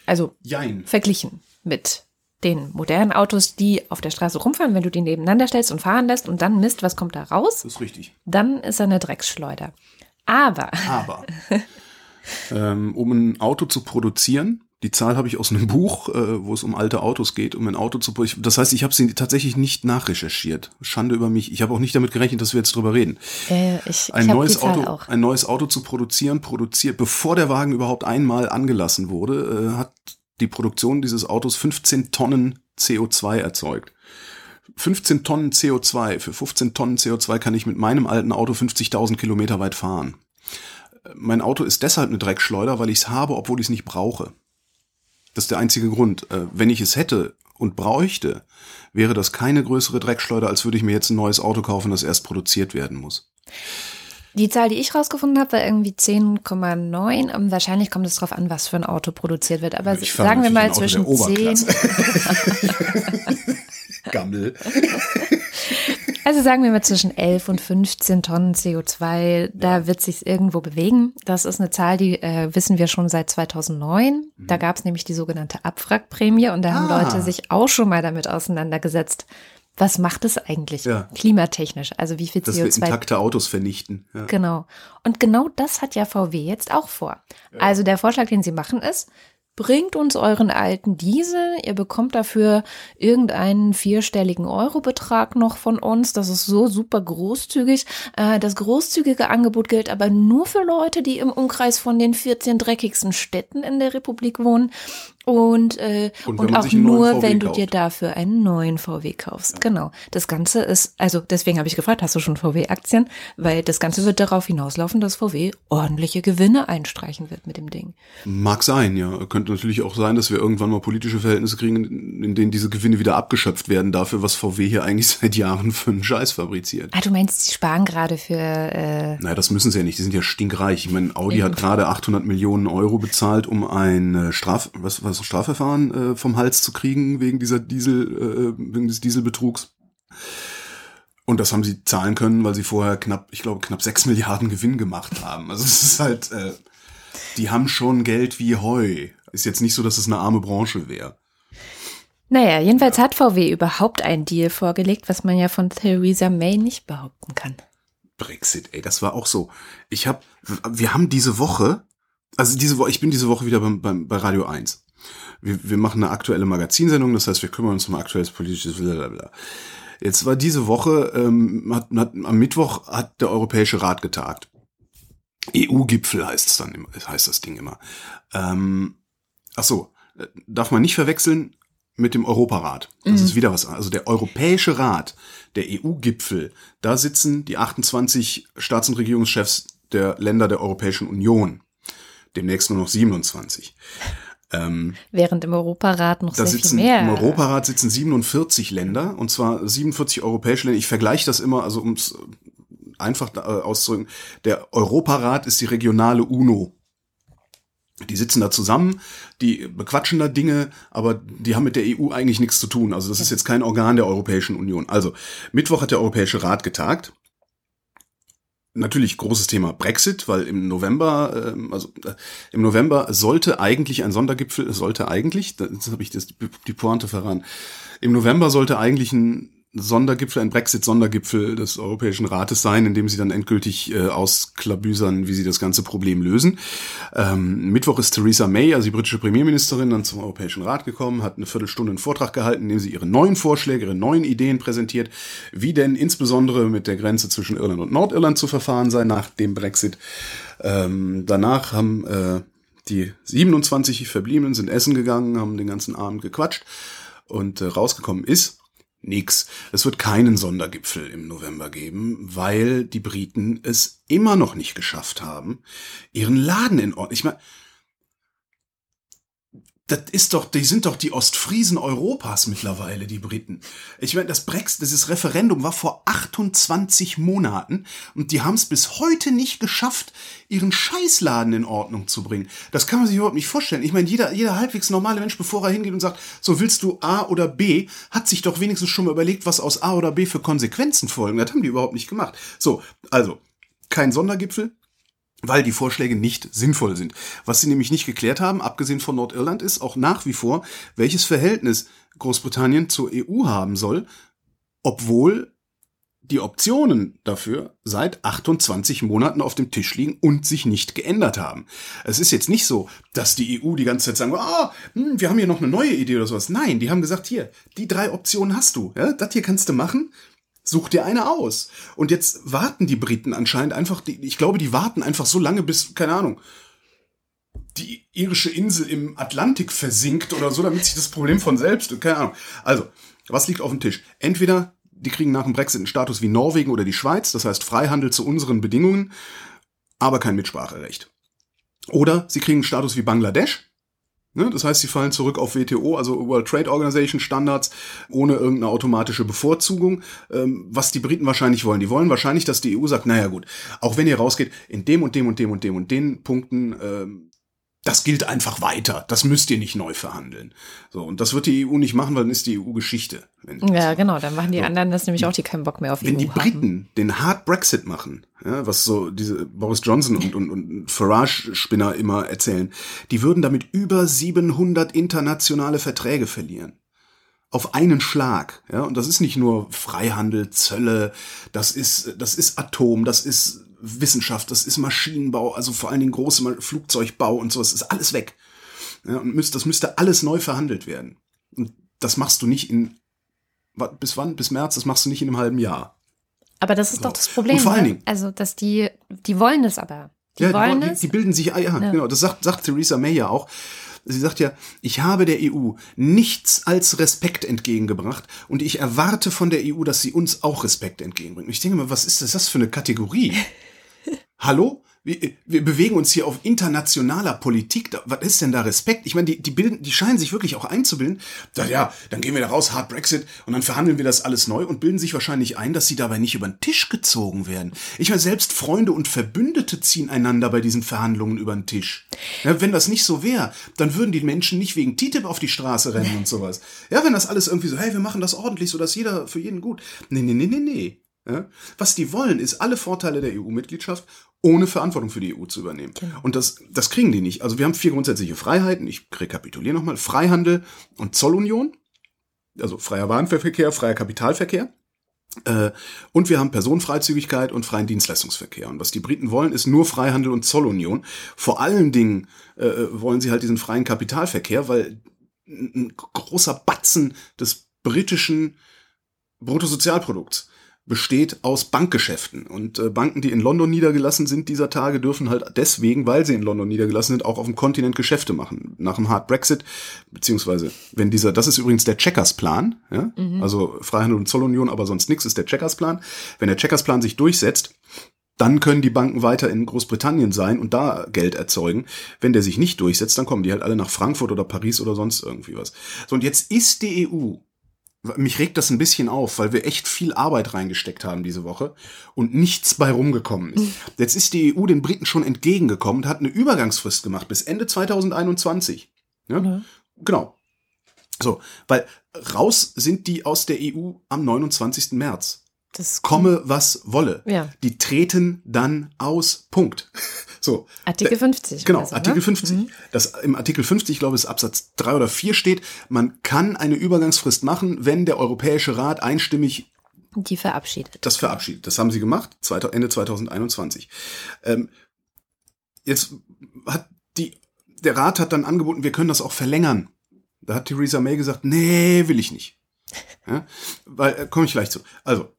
Also Jein. verglichen mit den modernen Autos, die auf der Straße rumfahren, wenn du die nebeneinander stellst und fahren lässt und dann misst, was kommt da raus, Das ist richtig. dann ist er eine Drecksschleuder. Aber Aber ähm, um ein Auto zu produzieren, die Zahl habe ich aus einem Buch, äh, wo es um alte Autos geht, um ein Auto zu produzieren. Das heißt, ich habe sie tatsächlich nicht nachrecherchiert. Schande über mich. Ich habe auch nicht damit gerechnet, dass wir jetzt drüber reden. äh, ich, ein ich neues Auto, auch. ein neues Auto zu produzieren, produziert, bevor der Wagen überhaupt einmal angelassen wurde, äh, hat die Produktion dieses Autos 15 Tonnen CO2 erzeugt. 15 Tonnen CO2. Für 15 Tonnen CO2 kann ich mit meinem alten Auto 50.000 Kilometer weit fahren. Äh, Mein Auto ist deshalb eine Dreckschleuder, weil ich es habe, obwohl ich es nicht brauche. Das ist der einzige Grund. Äh, Wenn ich es hätte und bräuchte, wäre das keine größere Dreckschleuder, als würde ich mir jetzt ein neues Auto kaufen, das erst produziert werden muss. Die Zahl, die ich rausgefunden habe, war irgendwie 10,9. Und wahrscheinlich kommt es darauf an, was für ein Auto produziert wird. Aber Ich sagen wir mal zwischen der 10, Gammel. also sagen wir mal zwischen 11 und 15 Tonnen CO2. Da wird sich irgendwo bewegen. Das ist eine Zahl, die äh, wissen wir schon seit 2009. Da gab es nämlich die sogenannte Abwrackprämie und da haben Mhm. Ah. Leute sich auch schon mal damit auseinandergesetzt. Was macht es eigentlich Ja. klimatechnisch? Also wie viel Dass wir CO2 intakte Autos vernichten. Ja. Genau. Und genau das hat ja VW jetzt auch vor. Also der Vorschlag, den sie machen, ist, bringt uns euren alten Diesel, ihr bekommt dafür irgendeinen vierstelligen Eurobetrag noch von uns. Das ist so super großzügig. Äh, Das großzügige Angebot gilt aber nur für Leute, die im Umkreis von den 14 dreckigsten Städten in der Republik wohnen. Und, äh, Und und, auch nur, VW wenn du kauft. dir dafür einen neuen VW kaufst. Genau. Das Ganze ist, also deswegen habe ich gefragt, hast du schon VW-Aktien? Weil das Ganze wird darauf hinauslaufen, dass VW ordentliche Gewinne einstreichen wird mit dem Ding. Mag sein, ja. Könnte natürlich auch sein, dass wir irgendwann mal politische Verhältnisse kriegen, in in denen diese Gewinne wieder abgeschöpft werden dafür, was VW hier eigentlich seit Jahren für einen Scheiß fabriziert. Ah, du meinst, die sparen gerade für, äh, Naja, das müssen sie ja nicht. Die sind ja stinkreich. Ich meine, Audi hat gerade 800 Millionen Euro bezahlt, um ein äh, Straf, was, was Strafverfahren äh, vom Hals zu kriegen wegen dieser Diesel, äh, wegen des Dieselbetrugs. Und das haben sie zahlen können, weil sie vorher knapp, ich glaube, knapp 6 Milliarden Gewinn gemacht haben. Also es ist halt, äh, die haben schon Geld wie Heu. Ist jetzt nicht so, dass es eine arme Branche wäre. naja, jedenfalls hat VW überhaupt einen Deal vorgelegt, was man ja von Theresa May nicht behaupten kann. Brexit, ey, das war auch so. Ich habe, wir haben diese Woche, also diese Woche, ich bin diese Woche wieder beim, beim, bei Radio 1. Wir, wir machen eine aktuelle Magazinsendung, das heißt, wir kümmern uns um aktuelles politisches Blablabla. Jetzt war diese Woche, ähm, hat, hat, am Mittwoch hat der Europäische Rat getagt. EU-Gipfel heißt es dann heißt das Ding immer. Ähm, ach so, äh, darf man nicht verwechseln mit dem Europarat. Das ist wieder was. Also der Europäische Rat, der EU-Gipfel, da sitzen die 28 Staats- und Regierungschefs der Länder der Europäischen Union. Demnächst nur noch 27. Ähm, Während im Europarat noch da sehr viel sitzen mehr. im Europarat sitzen 47 Länder und zwar 47 europäische Länder. Ich vergleiche das immer, also um es einfach äh, auszudrücken. Der Europarat ist die regionale UNO. Die sitzen da zusammen, die bequatschen da Dinge, aber die haben mit der EU eigentlich nichts zu tun. Also das ist jetzt kein Organ der Europäischen Union. Also Mittwoch hat der Europäische Rat getagt. Natürlich großes Thema Brexit, weil im November, ähm, also äh, im November sollte eigentlich ein Sondergipfel, sollte eigentlich, jetzt habe ich das, die Pointe verraten, im November sollte eigentlich ein Sondergipfel, ein Brexit-Sondergipfel des Europäischen Rates sein, in dem sie dann endgültig äh, ausklabüsern, wie sie das ganze Problem lösen. Ähm, Mittwoch ist Theresa May, also die britische Premierministerin, dann zum Europäischen Rat gekommen, hat eine Viertelstunde einen Vortrag gehalten, in dem sie ihre neuen Vorschläge, ihre neuen Ideen präsentiert, wie denn insbesondere mit der Grenze zwischen Irland und Nordirland zu verfahren sei nach dem Brexit. Ähm, danach haben äh, die 27 Verbliebenen sind essen gegangen, haben den ganzen Abend gequatscht und äh, rausgekommen ist nix. Es wird keinen Sondergipfel im November geben, weil die Briten es immer noch nicht geschafft haben, ihren Laden in Ordnung. Ich meine, das ist doch, die sind doch die Ostfriesen Europas mittlerweile, die Briten. Ich meine, das Brexit, dieses Referendum war vor 28 Monaten und die haben es bis heute nicht geschafft, ihren Scheißladen in Ordnung zu bringen. Das kann man sich überhaupt nicht vorstellen. Ich meine, jeder, jeder halbwegs normale Mensch, bevor er hingeht und sagt, so willst du A oder B, hat sich doch wenigstens schon mal überlegt, was aus A oder B für Konsequenzen folgen. Das haben die überhaupt nicht gemacht. So, also, kein Sondergipfel, weil die Vorschläge nicht sinnvoll sind. Was sie nämlich nicht geklärt haben, abgesehen von Nordirland, ist auch nach wie vor, welches Verhältnis Großbritannien zur EU haben soll, obwohl die Optionen dafür seit 28 Monaten auf dem Tisch liegen und sich nicht geändert haben. Es ist jetzt nicht so, dass die EU die ganze Zeit sagen, ah, hm, wir haben hier noch eine neue Idee oder sowas. Nein, die haben gesagt, hier, die drei Optionen hast du. Ja, das hier kannst du machen. Such dir eine aus. Und jetzt warten die Briten anscheinend einfach, die, ich glaube, die warten einfach so lange, bis, keine Ahnung, die irische Insel im Atlantik versinkt oder so, damit sich das Problem von selbst, keine Ahnung. Also, was liegt auf dem Tisch? Entweder die kriegen nach dem Brexit einen Status wie Norwegen oder die Schweiz, das heißt Freihandel zu unseren Bedingungen, aber kein Mitspracherecht. Oder sie kriegen einen Status wie Bangladesch, Ne, das heißt, sie fallen zurück auf WTO, also World Trade Organization Standards, ohne irgendeine automatische Bevorzugung, ähm, was die Briten wahrscheinlich wollen. Die wollen wahrscheinlich, dass die EU sagt, naja gut, auch wenn ihr rausgeht, in dem und dem und dem und dem und den Punkten, ähm, das gilt einfach weiter. Das müsst ihr nicht neu verhandeln. So, und das wird die EU nicht machen, weil dann ist die EU Geschichte. Wenn die Ja, genau, dann machen die So. anderen das nämlich auch, die keinen Bock mehr auf Wenn EU die haben. Briten den Hard Brexit machen, ja, was so diese Boris Johnson und, und, und Farage-Spinner immer erzählen, die würden damit über 700 internationale Verträge verlieren. Auf einen Schlag. Ja, und das ist nicht nur Freihandel, Zölle, das ist, das ist Atom, das ist Wissenschaft, das ist Maschinenbau, also vor allen Dingen große Flugzeugbau und so, das ist alles weg. Ja, und müsst, das müsste alles neu verhandelt werden. Und das machst du nicht in, bis wann? Bis März, das machst du nicht in einem halben Jahr. Aber das ist So. doch das Problem. Und vor allen ne? Dingen- Also, dass die, die wollen das aber. Die ja, wollen die, es. die bilden sich, ah, ja, genau, das sagt, sagt Theresa May ja auch. sie sagt ja, ich habe der EU nichts als Respekt entgegengebracht und ich erwarte von der EU, dass sie uns auch Respekt entgegenbringt. Und ich denke mal, was ist das für eine Kategorie? Hallo? wir, wir bewegen uns hier auf internationaler Politik. Was ist denn da Respekt? Ich meine, die, die bilden, die scheinen sich wirklich auch einzubilden. Da, ja, dann gehen wir da raus, Hard Brexit, und dann verhandeln wir das alles neu und bilden sich wahrscheinlich ein, dass sie dabei nicht über den Tisch gezogen werden. Ich meine, selbst Freunde und Verbündete ziehen einander bei diesen Verhandlungen über den Tisch. Ja, wenn das nicht so wäre, dann würden die Menschen nicht wegen TTIP auf die Straße rennen und sowas. Ja, wenn das alles irgendwie so, hey, wir machen das ordentlich, so dass jeder für jeden gut. Nee, nee, nee, nee, nee. Ja? Was die wollen, ist alle Vorteile der EU-Mitgliedschaft ohne Verantwortung für die EU zu übernehmen. Genau. Und das, das kriegen die nicht. Also wir haben vier grundsätzliche Freiheiten. Ich rekapituliere nochmal. Freihandel und Zollunion. Also freier Warenverkehr, freier Kapitalverkehr. Äh, und wir haben Personenfreizügigkeit und freien Dienstleistungsverkehr. Und was die Briten wollen, ist nur Freihandel und Zollunion. Vor allen Dingen äh, wollen sie halt diesen freien Kapitalverkehr, weil ein großer Batzen des britischen Bruttosozialprodukts besteht aus Bankgeschäften. Und äh, Banken, die in London niedergelassen sind dieser Tage, dürfen halt deswegen, weil sie in London niedergelassen sind, auch auf dem Kontinent Geschäfte machen. Nach dem Hard Brexit, beziehungsweise wenn dieser, das ist übrigens der Checkers-Plan, ja? Mhm. also Freihandel und Zollunion, aber sonst nichts ist der Checkers-Plan. Wenn der Checkers-Plan sich durchsetzt, dann können die Banken weiter in Großbritannien sein und da Geld erzeugen. Wenn der sich nicht durchsetzt, dann kommen die halt alle nach Frankfurt oder Paris oder sonst irgendwie was. So, und jetzt ist die EU mich regt das ein bisschen auf, weil wir echt viel Arbeit reingesteckt haben diese Woche und nichts bei rumgekommen ist. Mhm. Jetzt ist die EU den Briten schon entgegengekommen und hat eine Übergangsfrist gemacht bis Ende 2021. Ja? Mhm. Genau. So, weil raus sind die aus der EU am 29. März. Komme, was wolle. Ja. Die treten dann aus. Punkt. So. Artikel 50. Genau, also, Artikel 50. Mhm. Das im Artikel 50, ich glaube, es Absatz 3 oder 4 steht, man kann eine Übergangsfrist machen, wenn der Europäische Rat einstimmig die verabschiedet. Das verabschiedet. Das haben sie gemacht, Ende 2021. Ähm, jetzt hat die, der Rat hat dann angeboten, wir können das auch verlängern. Da hat Theresa May gesagt, nee, will ich nicht. Ja, weil, äh, komme ich gleich zu. Also,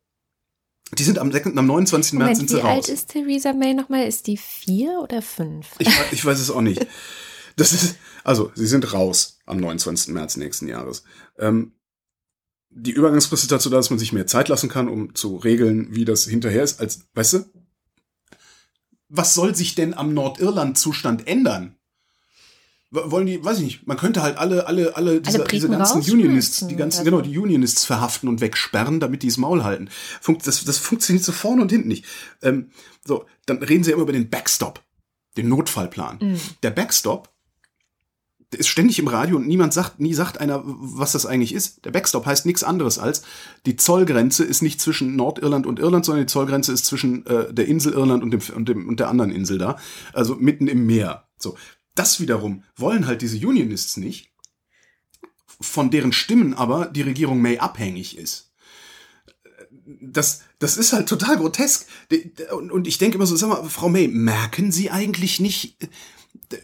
die sind am, am 29. Moment, März sind sie wie raus. Wie alt ist Theresa May nochmal? Ist die vier oder fünf? Ich, ich weiß es auch nicht. Das ist, also, sie sind raus am 29. März nächsten Jahres. Ähm, die Übergangsfrist ist dazu da, dass man sich mehr Zeit lassen kann, um zu regeln, wie das hinterher ist, als, weißt du? Was soll sich denn am Nordirland-Zustand ändern? Wollen die, weiß ich nicht, man könnte halt alle, alle, alle diese, alle diese ganzen Unionists, die ganzen, genau, die Unionists verhaften und wegsperren, damit die das Maul halten. Funkt, das, das funktioniert so vorne und hinten nicht. Ähm, so, dann reden sie immer über den Backstop, den Notfallplan. Mhm. Der Backstop der ist ständig im Radio und niemand sagt, nie sagt einer, was das eigentlich ist. Der Backstop heißt nichts anderes als, die Zollgrenze ist nicht zwischen Nordirland und Irland, sondern die Zollgrenze ist zwischen äh, der Insel Irland und, dem, und, dem, und der anderen Insel da. Also mitten im Meer. So das wiederum wollen halt diese Unionists nicht, von deren Stimmen aber die Regierung May abhängig ist. Das, das ist halt total grotesk. Und ich denke immer so, sag mal, Frau May, merken Sie eigentlich nicht,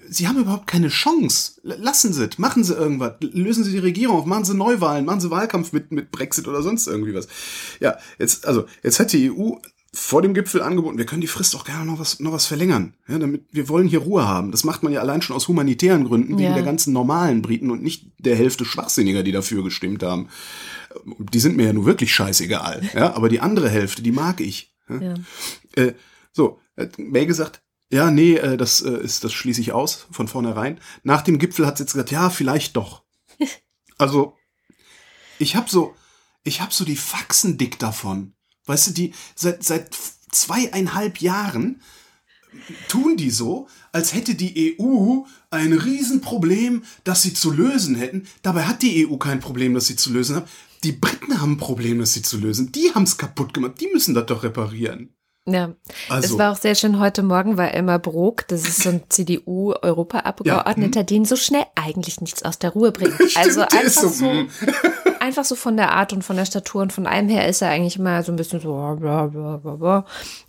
Sie haben überhaupt keine Chance. Lassen Sie es, machen Sie irgendwas, lösen Sie die Regierung auf, machen Sie Neuwahlen, machen Sie Wahlkampf mit, mit Brexit oder sonst irgendwie was. Ja, jetzt, also, jetzt hat die EU vor dem Gipfel angeboten, wir können die Frist auch gerne noch was, noch was verlängern. Ja, damit wir wollen hier Ruhe haben. Das macht man ja allein schon aus humanitären Gründen, wegen ja. der ganzen normalen Briten und nicht der Hälfte Schwachsinniger, die dafür gestimmt haben. Die sind mir ja nur wirklich scheißegal. Ja, aber die andere Hälfte, die mag ich. Ja. Äh, so, hat May gesagt, ja, nee, äh, das äh, ist, das schließe ich aus von vornherein. Nach dem Gipfel hat sie jetzt gesagt, ja, vielleicht doch. also, ich habe so, ich habe so die Faxen dick davon Weißt du, die seit, seit zweieinhalb Jahren tun die so, als hätte die EU ein Riesenproblem, das sie zu lösen hätten. Dabei hat die EU kein Problem, das sie zu lösen haben. Die Briten haben ein Problem, das sie zu lösen. Die haben es kaputt gemacht. Die müssen das doch reparieren. Ja, also. es war auch sehr schön heute Morgen, weil Elmar Brok, das ist so ein CDU-Europaabgeordneter, ja, hm. den so schnell eigentlich nichts aus der Ruhe bringt. Stimmt, also einfach so, so hm einfach so von der Art und von der Statur und von allem her ist er eigentlich immer so ein bisschen so bla bla bla bla.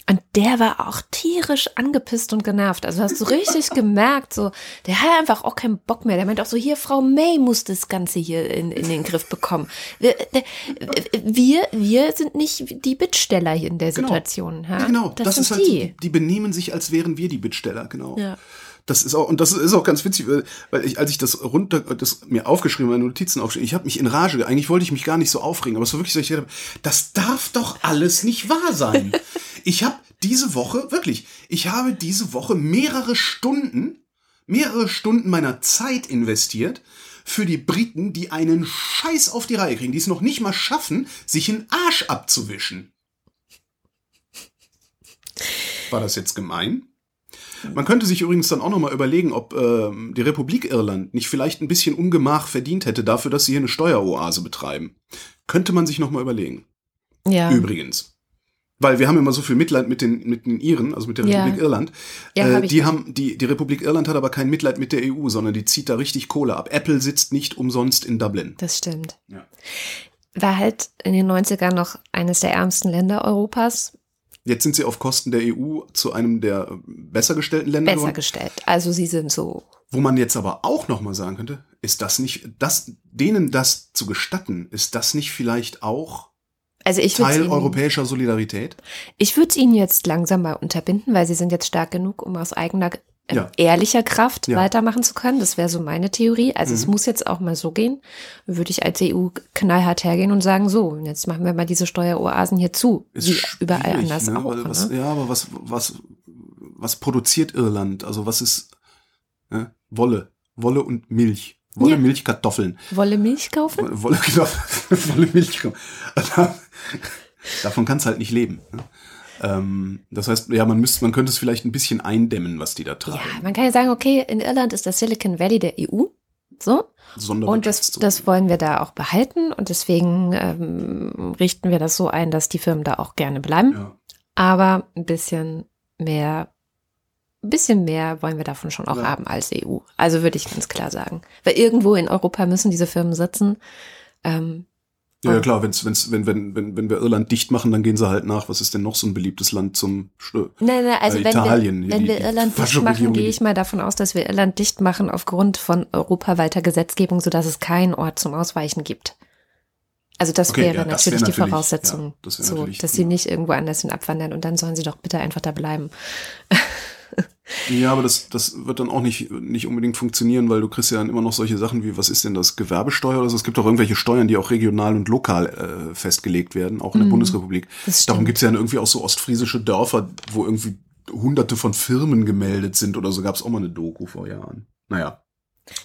Und der war auch tierisch angepisst und genervt. Also hast du richtig gemerkt, so, der hat einfach auch keinen Bock mehr. Der meint auch so, hier, Frau May muss das Ganze hier in, in den Griff bekommen. Wir, wir, wir sind nicht die Bittsteller hier in der genau. Situation. Ja? Genau, das, das ist halt die. Die benehmen sich, als wären wir die Bittsteller, genau. Ja. Das ist auch, und das ist auch ganz witzig, weil ich, als ich das runter, das mir aufgeschrieben, meine Notizen aufgeschrieben, ich habe mich in Rage, eigentlich wollte ich mich gar nicht so aufregen, aber es war wirklich so, ich dachte, das darf doch alles nicht wahr sein. ich habe diese Woche, wirklich, ich habe diese Woche mehrere Stunden, mehrere Stunden meiner Zeit investiert für die Briten, die einen Scheiß auf die Reihe kriegen, die es noch nicht mal schaffen, sich einen Arsch abzuwischen. War das jetzt gemein? Man könnte sich übrigens dann auch nochmal überlegen, ob äh, die Republik Irland nicht vielleicht ein bisschen Ungemach verdient hätte dafür, dass sie hier eine Steueroase betreiben. Könnte man sich nochmal überlegen. Ja. Übrigens. Weil wir haben immer so viel Mitleid mit den, mit den Iren, also mit der Ja. Republik Irland. Ja, äh, hab die haben, die, die Republik Irland hat aber kein Mitleid mit der EU, sondern die zieht da richtig Kohle ab. Apple sitzt nicht umsonst in Dublin. Das stimmt. Ja. War halt in den 90ern noch eines der ärmsten Länder Europas. Jetzt sind sie auf Kosten der EU zu einem der besser gestellten Länder Besser geworden. gestellt. Also sie sind so. Wo man jetzt aber auch noch mal sagen könnte, ist das nicht, das, denen das zu gestatten, ist das nicht vielleicht auch Also ich Teil ihnen, europäischer Solidarität? ich würde es ihnen jetzt langsam mal unterbinden, weil sie sind jetzt stark genug, um aus eigener Ja. ehrlicher Kraft Ja. weitermachen zu können. Das wäre so meine Theorie. Also es Mhm. muss jetzt auch mal so gehen. Würde ich als EU knallhart hergehen und sagen, so, jetzt machen wir mal diese Steueroasen hier zu, Ist wie überall anders ne? auch. Was, ne? Ja, aber was, was, was produziert Irland? Also was ist ne? Wolle, Wolle und Milch. Wolle, Ja. Milch, Kartoffeln. Wolle Milch kaufen? Wolle, Wolle, Milch. Also, Davon kannst du halt nicht leben. Ne? Ähm, das heißt, ja, man müsste, man könnte es vielleicht ein bisschen eindämmen, was die da treiben. Ja, man kann ja sagen, okay, in Irland ist das Silicon Valley der EU. So. Und das, das wollen wir da auch behalten und deswegen ähm, richten wir das so ein, dass die Firmen da auch gerne bleiben. ja. Aber ein bisschen mehr, ein bisschen mehr wollen wir davon schon auch Ja. haben als EU. Also würde ich ganz klar sagen. Weil irgendwo in Europa müssen diese Firmen sitzen. Ähm, Ja, ja Und- klar, wenn's, wenn's, wenn, wenn, wenn, wenn wir Irland dicht machen, dann gehen sie halt nach. Was ist denn noch so ein beliebtes Land zum Stö Nein, nein, also Äh, wenn Italien, wir, wenn die- wir Irland dicht machen, gehe ich mal davon aus, dass wir Irland dicht machen aufgrund von europaweiter Gesetzgebung, sodass es keinen Ort zum Ausweichen gibt. Also das Okay, wäre ja, das natürlich wär die Voraussetzung, ja, das so, dass sie nicht irgendwo anders hin abwandern und dann sollen sie doch bitte einfach da bleiben. Ja, aber das, das wird dann auch nicht, nicht unbedingt funktionieren, weil du kriegst ja dann immer noch solche Sachen wie, was ist denn das, Gewerbesteuer oder so. Es gibt auch irgendwelche Steuern, die auch regional und lokal äh, festgelegt werden, auch in der Mhm. Bundesrepublik. Darum gibt's ja dann irgendwie auch so ostfriesische Dörfer, wo irgendwie hunderte von Firmen gemeldet sind oder so gab's auch mal eine Doku vor Jahren. Naja,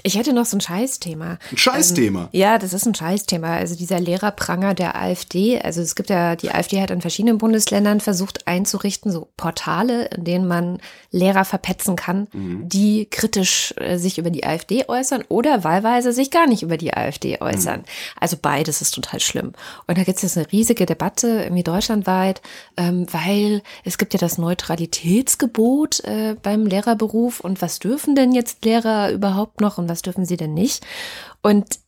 Ich hätte noch so ein Scheißthema. ein Scheißthema. Ähm, ja, das ist ein Scheißthema. Also dieser Lehrerpranger der AfD, also es gibt ja, die AfD hat in verschiedenen Bundesländern versucht einzurichten, so Portale, in denen man Lehrer verpetzen kann, Mhm. die kritisch äh, sich über die AfD äußern oder wahlweise sich gar nicht über die AfD äußern. Mhm. Also beides ist total schlimm. Und da gibt es jetzt eine riesige Debatte, irgendwie deutschlandweit, ähm, weil es gibt ja das Neutralitätsgebot äh, beim Lehrerberuf und was dürfen denn jetzt Lehrer überhaupt noch und was dürfen sie denn nicht? Und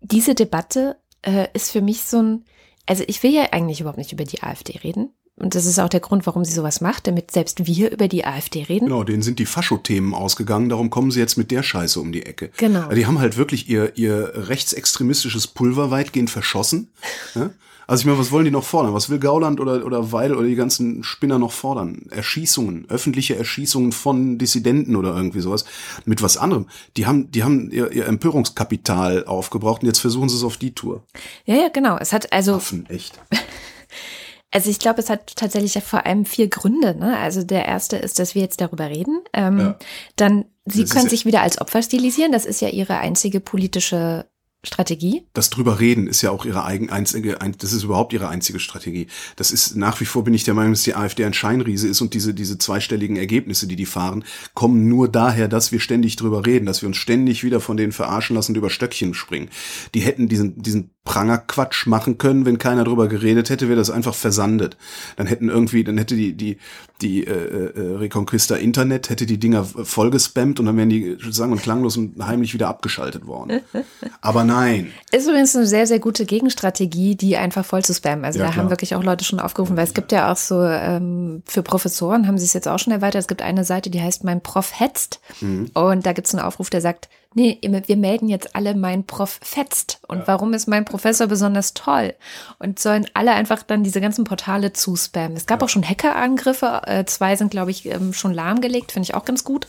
diese Debatte äh, ist für mich so ein, also ich will ja eigentlich überhaupt nicht über die AfD reden. Und das ist auch der Grund, warum sie sowas macht, damit selbst wir über die AfD reden. Genau, denen sind die Faschothemen ausgegangen, darum kommen sie jetzt mit der Scheiße um die Ecke. Genau. Die haben halt wirklich ihr, ihr rechtsextremistisches Pulver weitgehend verschossen. Ja? Also ich meine, was wollen die noch fordern? Was will Gauland oder, oder Weidel oder die ganzen Spinner noch fordern? Erschießungen, öffentliche Erschießungen von Dissidenten oder irgendwie sowas. Mit was anderem. Die haben, die haben ihr, ihr Empörungskapital aufgebraucht und jetzt versuchen sie es auf die Tour. Ja, ja, genau. Es hat also, Affen, echt. also ich glaube, es hat tatsächlich vor allem vier Gründe. Ne? Also der erste ist, dass wir jetzt darüber reden. Ähm, Ja. Dann, sie Das können ja- sich wieder als Opfer stilisieren. Das ist ja ihre einzige politische Strategie. Das drüber reden ist ja auch ihre eigen, einzige, ein, das ist überhaupt ihre einzige Strategie. Das ist nach wie vor bin ich der Meinung, dass die AfD ein Scheinriese ist und diese, diese zweistelligen Ergebnisse, die die fahren, kommen nur daher, dass wir ständig drüber reden, dass wir uns ständig wieder von denen verarschen lassen und über Stöckchen springen. Die hätten diesen, diesen Prangerquatsch machen können, wenn keiner drüber geredet hätte, wäre das einfach versandet. Dann hätten irgendwie, dann hätte die, die, die äh, äh, Reconquista Internet, hätte die Dinger vollgespammt und dann wären die sang- und klanglos und heimlich wieder abgeschaltet worden. Aber nein. Ist übrigens eine sehr, sehr gute Gegenstrategie, die einfach voll zu spammen. Also Ja, da klar. haben wirklich auch Leute schon aufgerufen, weil es gibt ja auch so, ähm, für Professoren haben sie es jetzt auch schon erweitert. Es gibt eine Seite, die heißt Mein Prof hetzt. Mhm. Und da gibt es einen Aufruf, der sagt, nee, wir melden jetzt alle Mein Prof fetzt. Und warum ist Mein Prof Professor besonders toll und sollen alle einfach dann diese ganzen Portale zuspammen. Es gab Ja. auch schon Hackerangriffe, äh, zwei sind, glaube ich, ähm, schon lahmgelegt, finde ich auch ganz gut.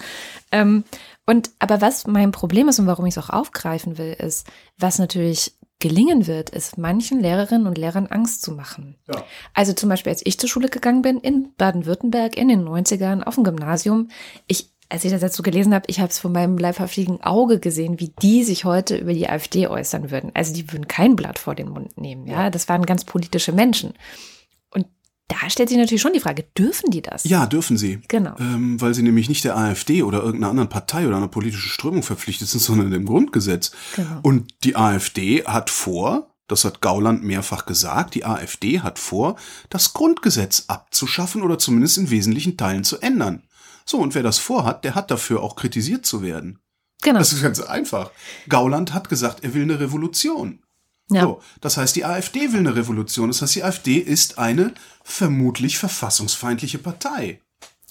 Ähm, und aber was mein Problem ist und warum ich es auch aufgreifen will, ist, was natürlich gelingen wird, ist manchen Lehrerinnen und Lehrern Angst zu machen. Ja. Also zum Beispiel, als ich zur Schule gegangen bin in Baden-Württemberg in den 90ern auf dem Gymnasium, ich, als ich das so gelesen habe, ich habe es von meinem leibhaftigen Auge gesehen, wie die sich heute über die AfD äußern würden. Also die würden kein Blatt vor den Mund nehmen, ja. Das waren ganz politische Menschen. Und da stellt sich natürlich schon die Frage, dürfen die das? Ja, dürfen sie. Genau. Ähm, weil sie nämlich nicht der AfD oder irgendeiner anderen Partei oder einer politischen Strömung verpflichtet sind, sondern dem Grundgesetz. Genau. Und die AfD hat vor, das hat Gauland mehrfach gesagt, die AfD hat vor, das Grundgesetz abzuschaffen oder zumindest in wesentlichen Teilen zu ändern. So, und wer das vorhat, der hat dafür auch kritisiert zu werden. Genau. Das ist ganz einfach. Gauland hat gesagt, er will eine Revolution. Ja. So, das heißt, die AfD will eine Revolution. Das heißt, die AfD ist eine vermutlich verfassungsfeindliche Partei.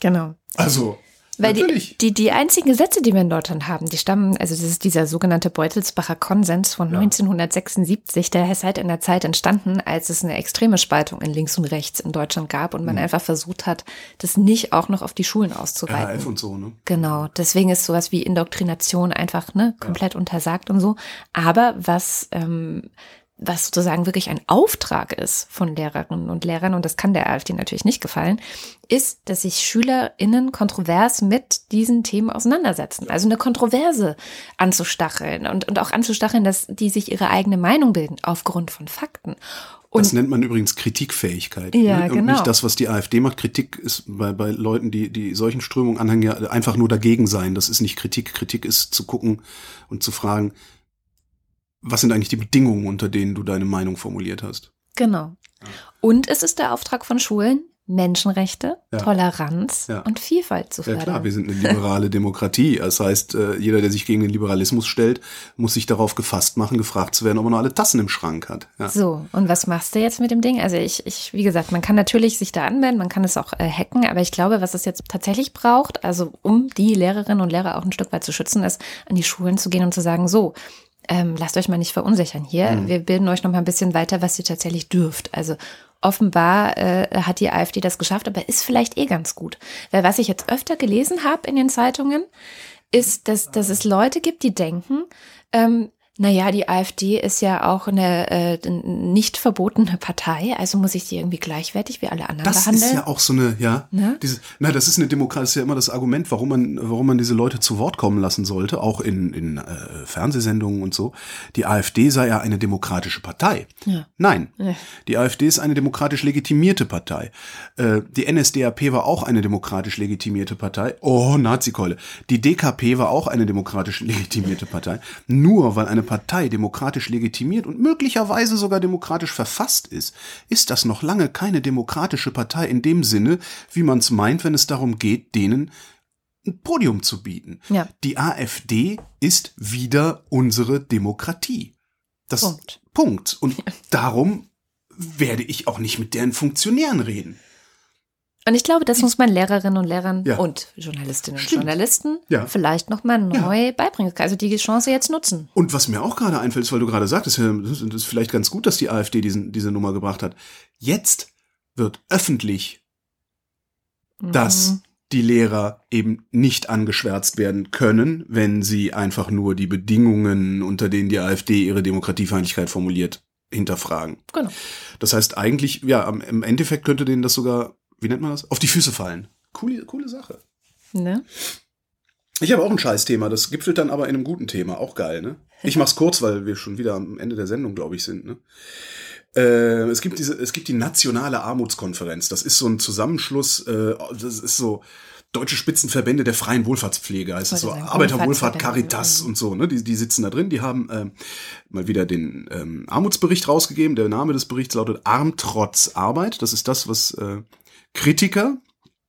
Genau. Also, Weil natürlich. die, die, die einzigen Gesetze, die wir in Deutschland haben, die stammen, also das ist dieser sogenannte Beutelsbacher Konsens von 1976, der ist halt in der Zeit entstanden, als es eine extreme Spaltung in links und rechts in Deutschland gab und man einfach versucht hat, das nicht auch noch auf die Schulen auszuweiten. RAF und so, ne? Genau, deswegen ist sowas wie Indoktrination einfach ne, komplett untersagt und so. Aber was, ähm, was sozusagen wirklich ein Auftrag ist von Lehrerinnen und Lehrern, und das kann der AfD natürlich nicht gefallen, ist, dass sich SchülerInnen kontrovers mit diesen Themen auseinandersetzen. Also eine Kontroverse anzustacheln und, und auch anzustacheln, dass die sich ihre eigene Meinung bilden aufgrund von Fakten. Und Das nennt man übrigens Kritikfähigkeit. Ja, ne? Und genau. nicht das, was die AfD macht. Kritik ist bei, bei Leuten, die, die solchen Strömungen anhängen, ja einfach nur dagegen sein. Das ist nicht Kritik. Kritik ist zu gucken und zu fragen, was sind eigentlich die Bedingungen, unter denen du deine Meinung formuliert hast. Genau. Und es ist der Auftrag von Schulen, Menschenrechte, Ja. Toleranz Ja. und Vielfalt zu Ja fördern. klar, wir sind eine liberale Demokratie. Das heißt, äh, jeder, der sich gegen den Liberalismus stellt, muss sich darauf gefasst machen, gefragt zu werden, ob er noch alle Tassen im Schrank hat. Ja. So, und was machst du jetzt mit dem Ding? Also ich, ich, wie gesagt, man kann natürlich sich da anmelden, man kann es auch äh, hacken, aber ich glaube, was es jetzt tatsächlich braucht, also um die Lehrerinnen und Lehrer auch ein Stück weit zu schützen, ist, an die Schulen zu gehen und zu sagen, so, ähm, lasst euch mal nicht verunsichern hier. Wir bilden euch noch mal ein bisschen weiter, was ihr tatsächlich dürft. Also offenbar äh, hat die AfD das geschafft, aber ist vielleicht eh ganz gut. Weil was ich jetzt öfter gelesen habe in den Zeitungen, ist, dass, dass es Leute gibt, die denken, ähm, naja, die AfD ist ja auch eine äh, nicht verbotene Partei, also muss ich die irgendwie gleichwertig wie alle anderen Das behandeln. ist ja auch so eine, ja, Ne? diese, na, das ist eine Demokratie, das ist ja immer das Argument, warum man, warum man diese Leute zu Wort kommen lassen sollte, auch in, in äh, Fernsehsendungen und so. Die AfD sei ja eine demokratische Partei. Ja. Nein, Ja. die AfD ist eine demokratisch legitimierte Partei. Äh, die NSDAP war auch eine demokratisch legitimierte Partei. Oh, Nazikeule. Die DKP war auch eine demokratisch legitimierte Partei. Nur weil eine Partei demokratisch legitimiert und möglicherweise sogar demokratisch verfasst ist, ist das noch lange keine demokratische Partei in dem Sinne, wie man es meint, wenn es darum geht, denen ein Podium zu bieten. Ja. Die AfD ist wieder unsere Demokratie. Das Punkt. Punkt. Und darum werde ich auch nicht mit deren Funktionären reden. Und ich glaube, das muss man Lehrerinnen und Lehrern Ja. und Journalistinnen und Stimmt. Journalisten Ja. vielleicht nochmal neu beibringen. Also die Chance jetzt nutzen. Und was mir auch gerade einfällt, ist, weil du gerade sagtest, ja, das ist vielleicht ganz gut, dass die AfD diesen, diese Nummer gebracht hat. Jetzt wird öffentlich, dass Mhm. die Lehrer eben nicht angeschwärzt werden können, wenn sie einfach nur die Bedingungen, unter denen die AfD ihre Demokratiefeindlichkeit formuliert, hinterfragen. Genau. Das heißt eigentlich, ja, im Endeffekt könnte denen das sogar, wie nennt man das? Auf die Füße fallen. Coole, coole Sache. Ne? Ich habe auch ein Scheißthema, das gipfelt dann aber in einem guten Thema. Auch geil, ne? Ich mach's kurz, weil wir schon wieder am Ende der Sendung, glaube ich, sind, ne? Äh, es gibt diese, es gibt die nationale Armutskonferenz. Das ist so ein Zusammenschluss, äh, das ist so deutsche Spitzenverbände der freien Wohlfahrtspflege, heißt es so Arbeiterwohlfahrt. Caritas und so, ne? Die, die sitzen da drin, die haben ähm, mal wieder den ähm, Armutsbericht rausgegeben. Der Name des Berichts lautet Arm trotz Arbeit. Das ist das, was äh, Kritiker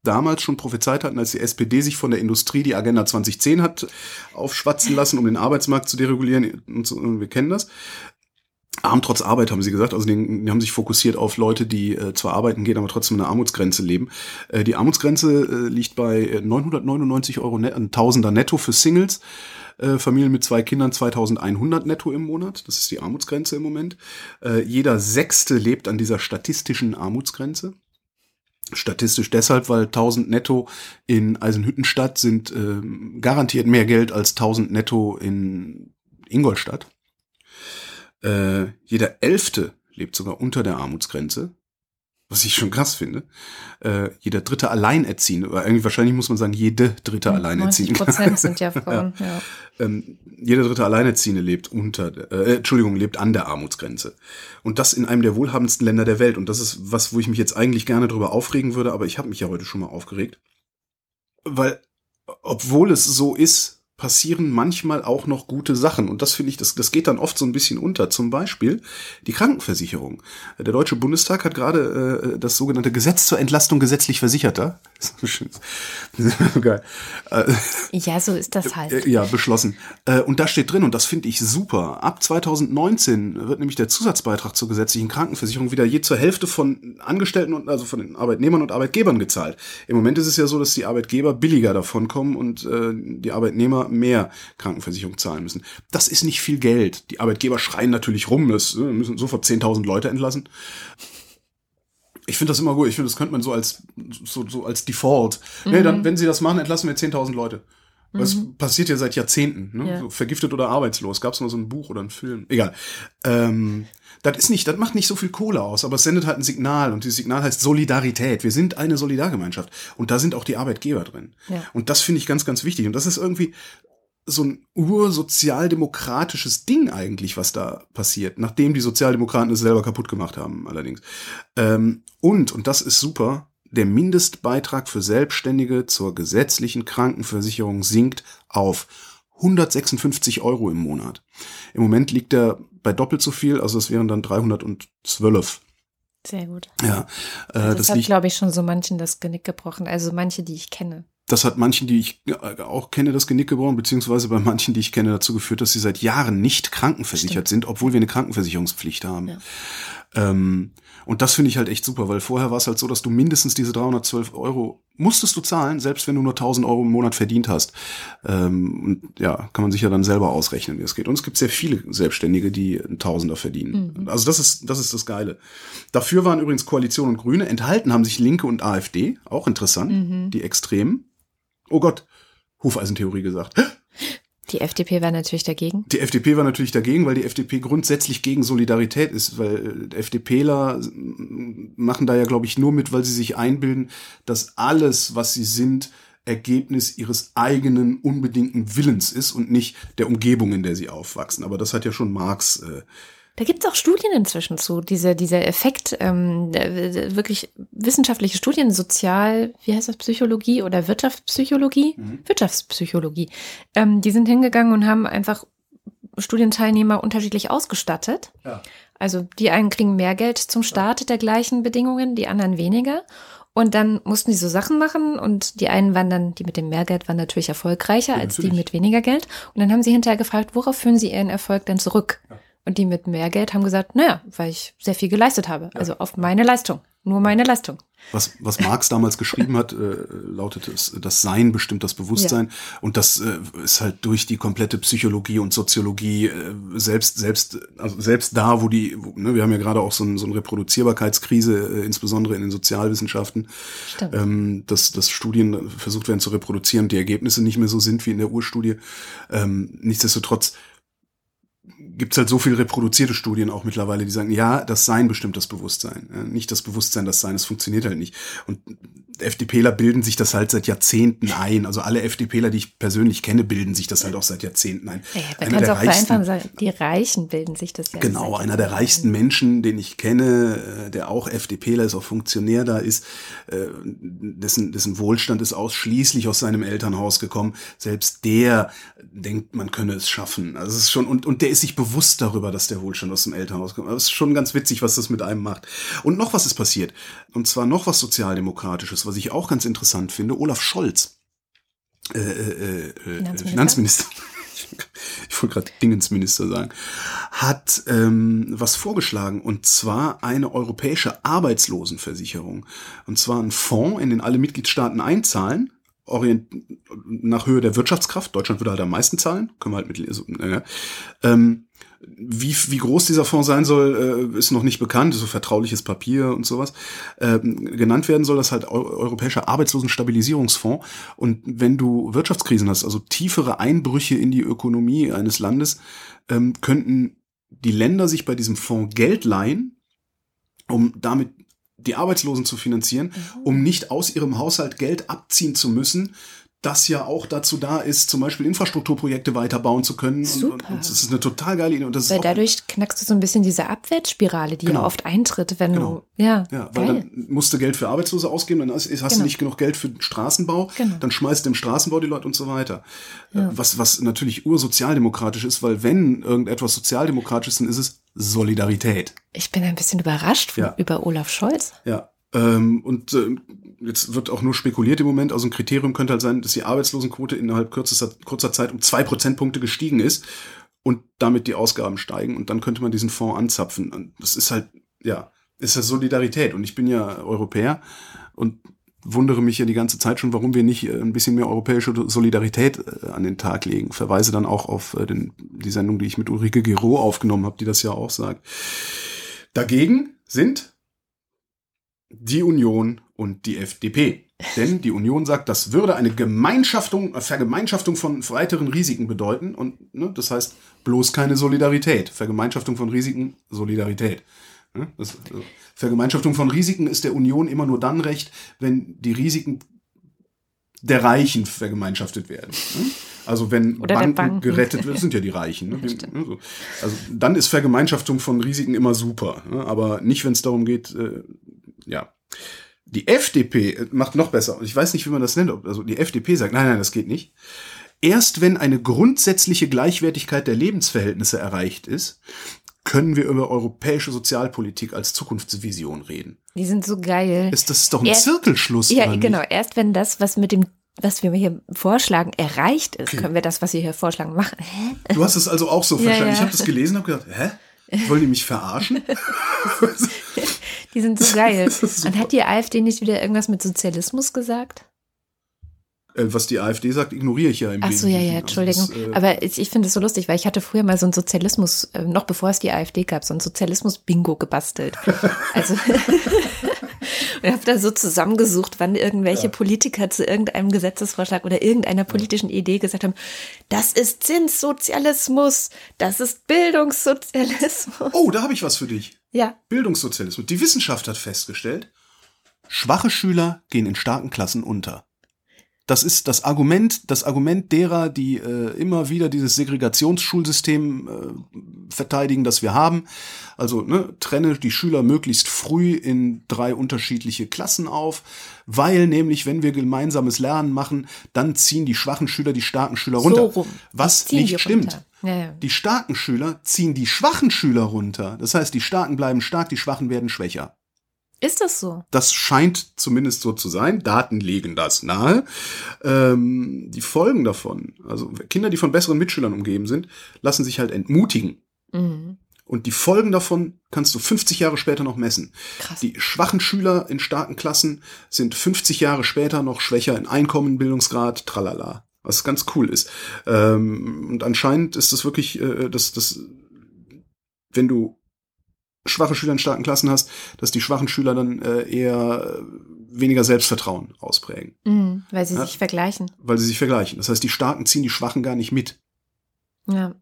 damals schon prophezeit hatten, als die SPD sich von der Industrie die Agenda 2010 hat aufschwatzen lassen, um den Arbeitsmarkt zu deregulieren. Und so, wir kennen das. Arm trotz Arbeit, haben sie gesagt. Also die, haben sich fokussiert auf Leute, die äh, zwar arbeiten gehen, aber trotzdem eine Armutsgrenze leben. Äh, die Armutsgrenze äh, liegt bei äh, 999 Euro, net, ein Tausender netto für Singles. Äh, Familien mit zwei Kindern 2100 netto im Monat. Das ist die Armutsgrenze im Moment. Äh, jeder Sechste lebt an dieser statistischen Armutsgrenze. Statistisch deshalb, weil 1000 netto in Eisenhüttenstadt sind äh, garantiert mehr Geld als 1000 netto in Ingolstadt. Äh, jeder Elfte lebt sogar unter der Armutsgrenze was ich schon krass finde. Äh, jeder dritte Alleinerziehende, oder irgendwie wahrscheinlich muss man sagen, jede dritte ja, Alleinerziehende. 90 Prozent sind ja Frauen, ja. ja. Ähm, jeder dritte Alleinerziehende lebt unter, äh, Entschuldigung, lebt an der Armutsgrenze. Und das in einem der wohlhabendsten Länder der Welt. Und das ist was, wo ich mich jetzt eigentlich gerne drüber aufregen würde, aber ich habe mich ja heute schon mal aufgeregt. Weil, obwohl es so ist, passieren manchmal auch noch gute Sachen. Und das finde ich, das, das geht dann oft so ein bisschen unter. Zum Beispiel die Krankenversicherung. Der Deutsche Bundestag hat gerade äh, das sogenannte Gesetz zur Entlastung gesetzlich Versicherter. Geil. Äh, ja, so ist das halt. Äh, ja, beschlossen. Äh, und da steht drin, und das finde ich super, ab 2019 wird nämlich der Zusatzbeitrag zur gesetzlichen Krankenversicherung wieder je zur Hälfte von Angestellten und also von den Arbeitnehmern und Arbeitgebern gezahlt. Im Moment ist es ja so, dass die Arbeitgeber billiger davon kommen und äh, die Arbeitnehmer mehr Krankenversicherung zahlen müssen. Das ist nicht viel Geld. Die Arbeitgeber schreien natürlich rum, es äh, müssen sofort 10.000 Leute entlassen. Ich finde das immer gut. Ich finde, das könnte man so als, so, so als Default. Mhm. Nee, dann, wenn sie das machen, entlassen wir 10.000 Leute. Das mhm. passiert ja seit Jahrzehnten. Ne? Ja. So vergiftet oder arbeitslos. Gab es mal so ein Buch oder ein Film? Egal. Ähm, das ist nicht, das macht nicht so viel Kohle aus, aber es sendet halt ein Signal und dieses Signal heißt Solidarität. Wir sind eine Solidargemeinschaft und da sind auch die Arbeitgeber drin. Ja. Und das finde ich ganz, ganz wichtig. Und das ist irgendwie so ein ursozialdemokratisches Ding eigentlich, was da passiert, nachdem die Sozialdemokraten es selber kaputt gemacht haben, allerdings. Ähm, und, und das ist super, der Mindestbeitrag für Selbstständige zur gesetzlichen Krankenversicherung sinkt auf 156 Euro im Monat. Im Moment liegt er bei doppelt so viel, also es wären dann 312. Sehr gut. Ja, äh, also das, das hat, glaube ich, schon so manchen das Genick gebrochen. Also manche, die ich kenne. Das hat manchen, die ich äh, auch kenne, das Genick gebrochen, beziehungsweise bei manchen, die ich kenne, dazu geführt, dass sie seit Jahren nicht krankenversichert Stimmt. sind, obwohl wir eine Krankenversicherungspflicht haben. Ja. Ähm, und das finde ich halt echt super, weil vorher war es halt so, dass du mindestens diese 312 Euro musstest du zahlen, selbst wenn du nur 1000 Euro im Monat verdient hast. Ähm, und ja, kann man sich ja dann selber ausrechnen, wie es geht. Und es gibt sehr viele Selbstständige, die einen Tausender verdienen. Mhm. Also das ist, das ist das Geile. Dafür waren übrigens Koalition und Grüne. Enthalten haben sich Linke und AfD. Auch interessant. Mhm. Die Extremen. Oh Gott. Hufeisentheorie gesagt. Die FDP war natürlich dagegen. Die FDP war natürlich dagegen, weil die FDP grundsätzlich gegen Solidarität ist, weil äh, FDPler machen da ja, glaube ich, nur mit, weil sie sich einbilden, dass alles, was sie sind, Ergebnis ihres eigenen unbedingten Willens ist und nicht der Umgebung, in der sie aufwachsen. Aber das hat ja schon Marx äh, da gibt es auch Studien inzwischen zu, dieser, dieser Effekt, ähm, wirklich wissenschaftliche Studien, Sozial, wie heißt das, Psychologie oder Wirtschaftspsychologie? Mhm. Wirtschaftspsychologie. Ähm, die sind hingegangen und haben einfach Studienteilnehmer unterschiedlich ausgestattet. Ja. Also die einen kriegen mehr Geld zum Start der gleichen Bedingungen, die anderen weniger. Und dann mussten die so Sachen machen und die einen waren dann, die mit dem Mehrgeld waren natürlich erfolgreicher ja, als natürlich. die mit weniger Geld. Und dann haben sie hinterher gefragt, worauf führen sie ihren Erfolg denn zurück? Ja. Und die mit mehr Geld haben gesagt, naja, weil ich sehr viel geleistet habe. Also auf meine Leistung. Nur meine Leistung. Was, was Marx damals geschrieben hat, äh, lautete es, das Sein bestimmt das Bewusstsein. Ja. Und das äh, ist halt durch die komplette Psychologie und Soziologie, äh, selbst, selbst, also selbst da, wo die, wo, ne, wir haben ja gerade auch so, ein, so eine Reproduzierbarkeitskrise, äh, insbesondere in den Sozialwissenschaften, ähm, dass, dass Studien versucht werden zu reproduzieren und die Ergebnisse nicht mehr so sind wie in der Urstudie. Ähm, nichtsdestotrotz gibt es halt so viel reproduzierte Studien auch mittlerweile, die sagen, ja, das Sein bestimmt das Bewusstsein. Nicht das Bewusstsein, das Sein, das funktioniert halt nicht. Und FDPler bilden sich das halt seit Jahrzehnten ein. Also alle FDPler, die ich persönlich kenne, bilden sich das halt auch seit Jahrzehnten ein. Ja, man kann es auch reichsten, sagen, die Reichen bilden sich das ja. Genau, einer der reichsten Menschen, den ich kenne, äh, der auch FDPler ist, auch Funktionär da ist, äh, dessen, dessen Wohlstand ist ausschließlich aus seinem Elternhaus gekommen. Selbst der denkt, man könne es schaffen. Also es ist schon, und, und der ist sich bewusst darüber, dass der Wohlstand aus dem Elternhaus kommt. Das ist schon ganz witzig, was das mit einem macht. Und noch was ist passiert. Und zwar noch was Sozialdemokratisches was ich auch ganz interessant finde, Olaf Scholz, äh, äh, äh, Finanzminister, Finanzminister ich wollte gerade Dingensminister sagen, hat ähm, was vorgeschlagen und zwar eine europäische Arbeitslosenversicherung. Und zwar ein Fonds, in den alle Mitgliedstaaten einzahlen orient nach Höhe der Wirtschaftskraft. Deutschland würde halt am meisten zahlen. Können wir halt mit, also, äh, ähm, wie, wie groß dieser Fonds sein soll, äh, ist noch nicht bekannt, so vertrauliches Papier und sowas. Ähm, genannt werden soll das halt Eu Europäischer Arbeitslosenstabilisierungsfonds. Und wenn du Wirtschaftskrisen hast, also tiefere Einbrüche in die Ökonomie eines Landes, ähm, könnten die Länder sich bei diesem Fonds Geld leihen, um damit die Arbeitslosen zu finanzieren, mhm. um nicht aus ihrem Haushalt Geld abziehen zu müssen, das ja auch dazu da ist, zum Beispiel Infrastrukturprojekte weiterbauen zu können. Super. Und, und das ist eine total geile Idee. Und das weil dadurch knackst du so ein bisschen diese Abwärtsspirale, die genau. ja oft eintritt, wenn genau. du, ja. Ja, weil geil. dann musst du Geld für Arbeitslose ausgeben, dann hast, hast genau. du nicht genug Geld für den Straßenbau, genau. dann schmeißt du im Straßenbau die Leute und so weiter. Ja. Was, was natürlich ursozialdemokratisch ist, weil wenn irgendetwas sozialdemokratisch ist, dann ist es Solidarität. Ich bin ein bisschen überrascht ja. über Olaf Scholz. Ja, ähm, und äh, jetzt wird auch nur spekuliert im Moment. Also ein Kriterium könnte halt sein, dass die Arbeitslosenquote innerhalb kürzester, kurzer Zeit um zwei Prozentpunkte gestiegen ist und damit die Ausgaben steigen. Und dann könnte man diesen Fonds anzapfen. Und das ist halt, ja, ist ja Solidarität. Und ich bin ja Europäer und wundere mich ja die ganze Zeit schon, warum wir nicht äh, ein bisschen mehr europäische Solidarität äh, an den Tag legen. Verweise dann auch auf äh, den, die Sendung, die ich mit Ulrike Gero aufgenommen habe, die das ja auch sagt. Dagegen sind die Union und die FDP. Denn die Union sagt, das würde eine Gemeinschaftung, Vergemeinschaftung von weiteren Risiken bedeuten. Und ne, das heißt bloß keine Solidarität. Vergemeinschaftung von Risiken, Solidarität. Ne, das, also, Vergemeinschaftung von Risiken ist der Union immer nur dann recht, wenn die Risiken der Reichen vergemeinschaftet werden. Ne? Also wenn Banken, Banken, gerettet werden, sind ja die Reichen. Ne? Also dann ist Vergemeinschaftung von Risiken immer super. Ne? Aber nicht, wenn es darum geht, äh, ja. Die FDP macht noch besser. Ich weiß nicht, wie man das nennt. Also die FDP sagt, nein, nein, das geht nicht. Erst wenn eine grundsätzliche Gleichwertigkeit der Lebensverhältnisse erreicht ist, können wir über europäische Sozialpolitik als Zukunftsvision reden. Die sind so geil. Ist das ist doch ein erst, Zirkelschluss? Ja, genau. Erst wenn das, was mit dem was wir hier vorschlagen, erreicht ist, okay. können wir das, was wir hier vorschlagen, machen. Hä? Du hast es also auch so verstanden. Ja, ja. Ich habe das gelesen und habe gedacht, hä? Wollen die mich verarschen? Die sind so geil. Und hat die AfD nicht wieder irgendwas mit Sozialismus gesagt? Äh, was die AfD sagt, ignoriere ich ja im Ach so, ja, ja, also Entschuldigung. Also das, äh Aber ich, ich finde es so lustig, weil ich hatte früher mal so ein Sozialismus, äh, noch bevor es die AfD gab, so ein Sozialismus-Bingo gebastelt. also und habe da so zusammengesucht, wann irgendwelche ja. Politiker zu irgendeinem Gesetzesvorschlag oder irgendeiner politischen Idee gesagt haben, das ist Zinssozialismus, das ist Bildungssozialismus. Oh, da habe ich was für dich. Ja. Bildungssozialismus. Die Wissenschaft hat festgestellt, schwache Schüler gehen in starken Klassen unter. Das ist das Argument, das Argument derer, die äh, immer wieder dieses Segregationsschulsystem äh, verteidigen, das wir haben. Also ne, trenne die Schüler möglichst früh in drei unterschiedliche Klassen auf, weil nämlich, wenn wir gemeinsames Lernen machen, dann ziehen die schwachen Schüler die starken Schüler runter. So. Was nicht stimmt. Ja, ja. Die starken Schüler ziehen die schwachen Schüler runter. Das heißt, die Starken bleiben stark, die Schwachen werden schwächer. Ist das so? Das scheint zumindest so zu sein. Daten legen das nahe. Ähm, die Folgen davon, also Kinder, die von besseren Mitschülern umgeben sind, lassen sich halt entmutigen. Mhm. Und die Folgen davon kannst du 50 Jahre später noch messen. Krass. Die schwachen Schüler in starken Klassen sind 50 Jahre später noch schwächer in Einkommen, Bildungsgrad, tralala. Was ganz cool ist. Ähm, und anscheinend ist das wirklich, äh, dass das, wenn du schwache Schüler in starken Klassen hast, dass die schwachen Schüler dann äh, eher weniger Selbstvertrauen ausprägen. Mhm, weil sie ja? sich vergleichen. Weil sie sich vergleichen. Das heißt, die Starken ziehen die Schwachen gar nicht mit. Ja.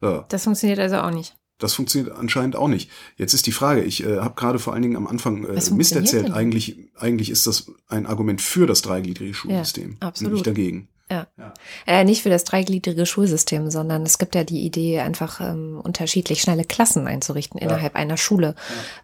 ja. Das funktioniert also auch nicht. Das funktioniert anscheinend auch nicht. Jetzt ist die Frage, ich äh, habe gerade vor allen Dingen am Anfang äh, Mist erzählt. Eigentlich, eigentlich ist das ein Argument für das dreigliedrige Schulsystem. Ja, absolut. Nicht dagegen. Ja. ja. Äh, nicht für das dreigliedrige Schulsystem, sondern es gibt ja die Idee, einfach ähm, unterschiedlich schnelle Klassen einzurichten ja. innerhalb einer Schule.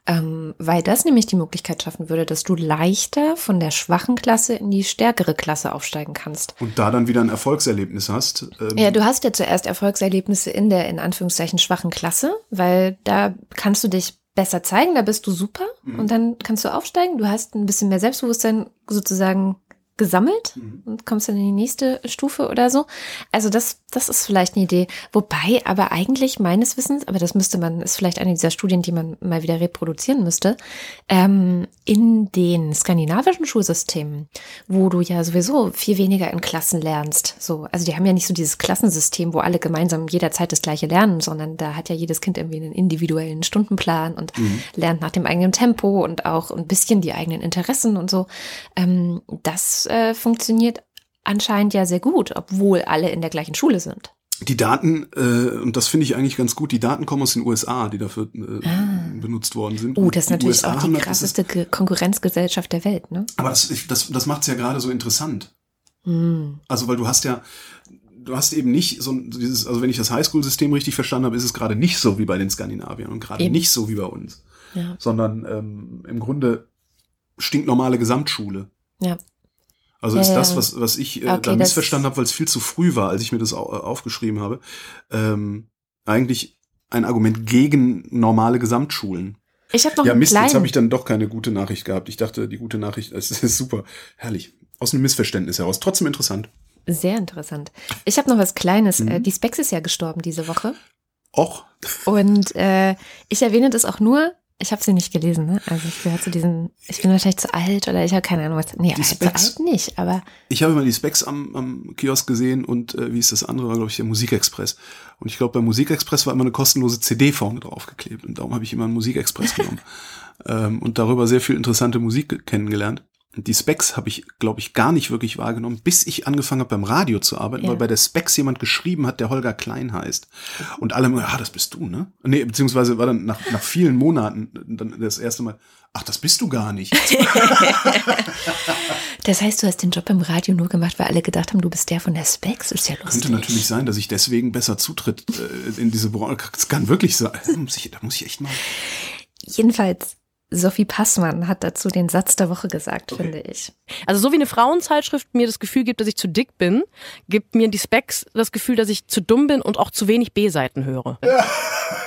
Ja. Ähm, weil das nämlich die Möglichkeit schaffen würde, dass du leichter von der schwachen Klasse in die stärkere Klasse aufsteigen kannst. Und da dann wieder ein Erfolgserlebnis hast. Ähm ja, du hast ja zuerst Erfolgserlebnisse in der in Anführungszeichen schwachen Klasse, weil da kannst du dich besser zeigen, da bist du super mhm. und dann kannst du aufsteigen, du hast ein bisschen mehr Selbstbewusstsein sozusagen gesammelt und kommst dann in die nächste Stufe oder so. Also das, das ist vielleicht eine Idee. Wobei aber eigentlich meines Wissens, aber das müsste man, ist vielleicht eine dieser Studien, die man mal wieder reproduzieren müsste, ähm, in den skandinavischen Schulsystemen, wo du ja sowieso viel weniger in Klassen lernst. So, also die haben ja nicht so dieses Klassensystem, wo alle gemeinsam jederzeit das gleiche lernen, sondern da hat ja jedes Kind irgendwie einen individuellen Stundenplan und lernt nach dem eigenen Tempo und auch ein bisschen die eigenen Interessen und so. Ähm, das äh, funktioniert anscheinend ja sehr gut, obwohl alle in der gleichen Schule sind. Die Daten, äh, und das finde ich eigentlich ganz gut, die Daten kommen aus den USA, die dafür äh, benutzt worden sind. Oh, das ist natürlich USA auch die ist- krasseste Ge- Konkurrenzgesellschaft der Welt, ne? Aber das, ich- das, das macht es ja gerade so interessant. Hm. Also, weil du hast ja, du hast eben nicht so dieses, also wenn ich das Highschool-System richtig verstanden habe, ist es gerade nicht so wie bei den Skandinaviern und gerade nicht so wie bei uns, Ja. sondern ähm, im Grunde stinknormale Gesamtschule. Ja. Also Ja, ist das, was, was ich äh, Okay, da missverstanden habe, weil es viel zu früh war, als ich mir das au aufgeschrieben habe, ähm, eigentlich ein Argument gegen normale Gesamtschulen. Ich habe noch Ja, Mist, jetzt habe ich dann doch keine gute Nachricht gehabt. Ich dachte, die gute Nachricht, es ist super, herrlich. Aus einem Missverständnis heraus. Trotzdem interessant. Sehr interessant. Ich habe noch was Kleines. Mhm. Äh, Die Specs ist ja gestorben diese Woche. Och, Und äh, ich erwähne das auch nur, ich habe sie nicht gelesen, ne? Also ich gehöre zu diesen, ich bin wahrscheinlich zu alt oder ich habe keine Ahnung was. Nee, Die zu Specs- alt nicht, aber ich habe immer die Specs am, am Kiosk gesehen und äh, wie ist das andere, war glaube ich der Musikexpress. Und ich glaube, beim Musikexpress war immer eine kostenlose CD vorne draufgeklebt und darum habe ich immer einen Musikexpress genommen. ähm, und darüber sehr viel interessante Musik kennengelernt. Die Specs habe ich, glaube ich, gar nicht wirklich wahrgenommen, bis ich angefangen habe beim Radio zu arbeiten, Ja. weil bei der Specs jemand geschrieben hat, der Holger Klein heißt. Und alle immer, ah, das bist du, ne? Nee, beziehungsweise war dann nach, nach vielen Monaten dann das erste Mal, ach, das bist du gar nicht. das heißt, du hast den Job im Radio nur gemacht, weil alle gedacht haben, du bist der von der Specs. Ist ja lustig. Könnte natürlich sein, dass ich deswegen besser Zutritt äh, in diese Branche. Das kann wirklich sein. Da muss ich, da muss ich echt mal. Jedenfalls, Sophie Passmann hat dazu den Satz der Woche gesagt, finde ich. Also so wie eine Frauenzeitschrift mir das Gefühl gibt, dass ich zu dick bin, gibt mir die Specs das Gefühl, dass ich zu dumm bin und auch zu wenig B-Seiten höre.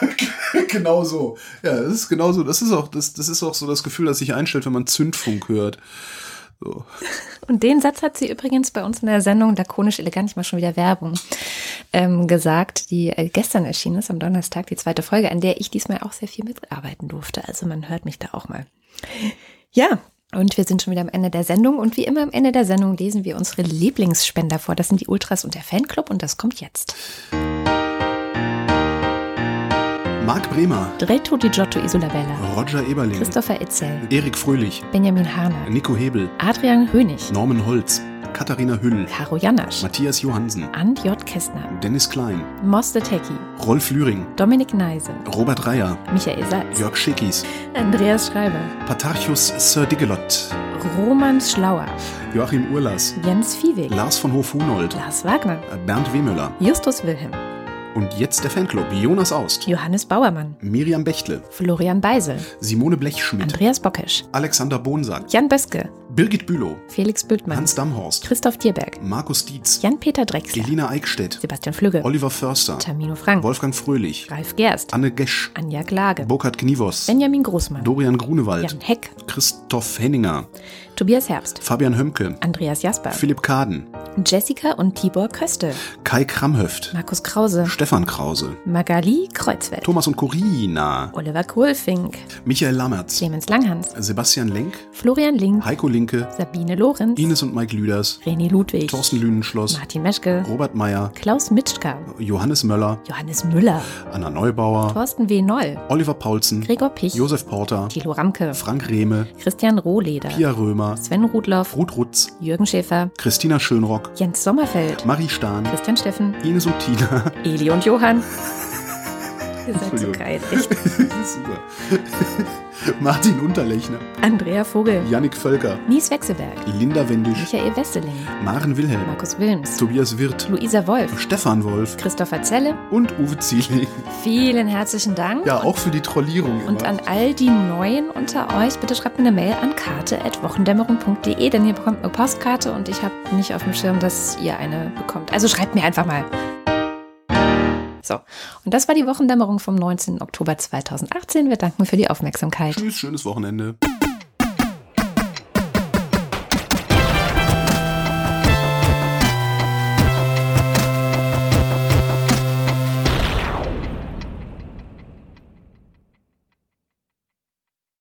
genau so. Ja, das ist genau so. Das ist auch, das, das ist auch so das Gefühl, das sich einstellt, wenn man Zündfunk hört. So. Und den Satz hat sie übrigens bei uns in der Sendung lakonisch elegant, ich mache schon wieder Werbung, ähm, gesagt, die äh, gestern erschienen ist, am Donnerstag, die zweite Folge, an der ich diesmal auch sehr viel mitarbeiten durfte. Also man hört mich da auch mal. Ja. Und wir sind schon wieder am Ende der Sendung. Und wie immer am Ende der Sendung lesen wir unsere Lieblingsspender vor. Das sind die Ultras und der Fanclub. Und das kommt jetzt. Marc Bremer, Reto Di Giotto Isolabella, Roger Eberling, Christopher Etzel, Erik Fröhlich, Benjamin Harner, Nico Hebel, Adrian Hönig, Norman Holz, Katharina Hüll, Caro Janasch, Matthias Johansen, Ant J. Kästner, Dennis Klein, Moste Tecki, Rolf Lühring, Dominik Neise, Robert Reyer, Michael Salz, Jörg Schickis, Andreas Schreiber, Patarchus Sir Digelot, Roman Schlauer, Joachim Urlas, Jens Viehweg, Lars von Hof-Hunold, Lars Wagner, Bernd Wehmüller. Justus Wilhelm, und jetzt der Fanclub Jonas Aust, Johannes Bauermann, Miriam Bechtle, Florian Beisel, Simone Blechschmidt, Andreas Bockesch, Alexander Bonsack, Jan Böske, Birgit Bülow, Felix Bültmann, Hans Damhorst, Christoph Dierberg, Markus Dietz, Jan-Peter Drechsler, Elina Eickstedt, Sebastian Flügge, Oliver Förster, Tamino Frank, Wolfgang Fröhlich, Ralf Gerst, Anne Gesch, Anja Glage, Burkhard Knivos, Benjamin Großmann, Dorian Grunewald, Jan Heck, Christoph Henninger, Tobias Herbst, Fabian Hömke, Andreas Jasper, Philipp Kaden, Jessica und Tibor Köste, Kai Kramhöft, Markus Krause, Stefan Krause, Magali Kreuzfeld, Thomas und Corina, Oliver Kohlfink, Michael Lammertz, Clemens Langhans, Sebastian Lenk, Florian Link, Heiko Linke, Sabine Lorenz, Ines und Mike Lüders, René Ludwig, Thorsten Lünenschloss, Martin Meschke, Robert Meyer, Klaus Mitschka, Johannes Möller, Johannes Müller, Anna Neubauer, Thorsten W. Noll, Oliver Paulsen, Gregor Pich, Josef Porter, Thilo Ramke, Frank Rehme, Christian Rohleder, Pia Römer, Sven Rudloff, Ruth Rutz, Jürgen Schäfer, Christina Schönrock, Jens Sommerfeld, Marie Stahn, Christian Steffen, Ines und Tina. Eli und Johann. Ihr seid so geil, echt. Super. Martin Unterlechner, Andrea Vogel, Yannick Völker, Nies Wechselberg, Linda Wendisch, Michael Wesseling, Maren Wilhelm, Markus Wilms, Tobias Wirth, Luisa Wolf, Stefan Wolf Christopher Zelle. und Uwe Zieling. Vielen herzlichen Dank. Ja, auch für die Trollierung. Und immer. an all die Neuen unter euch, bitte schreibt mir eine Mail an karte.wochendämmerung.de, denn ihr bekommt eine Postkarte und ich habe nicht auf dem Schirm, dass ihr eine bekommt. Also schreibt mir einfach mal. So, und das war die Wochendämmerung vom 19. Oktober 2018. Wir danken für die Aufmerksamkeit. Tschüss, schönes Wochenende.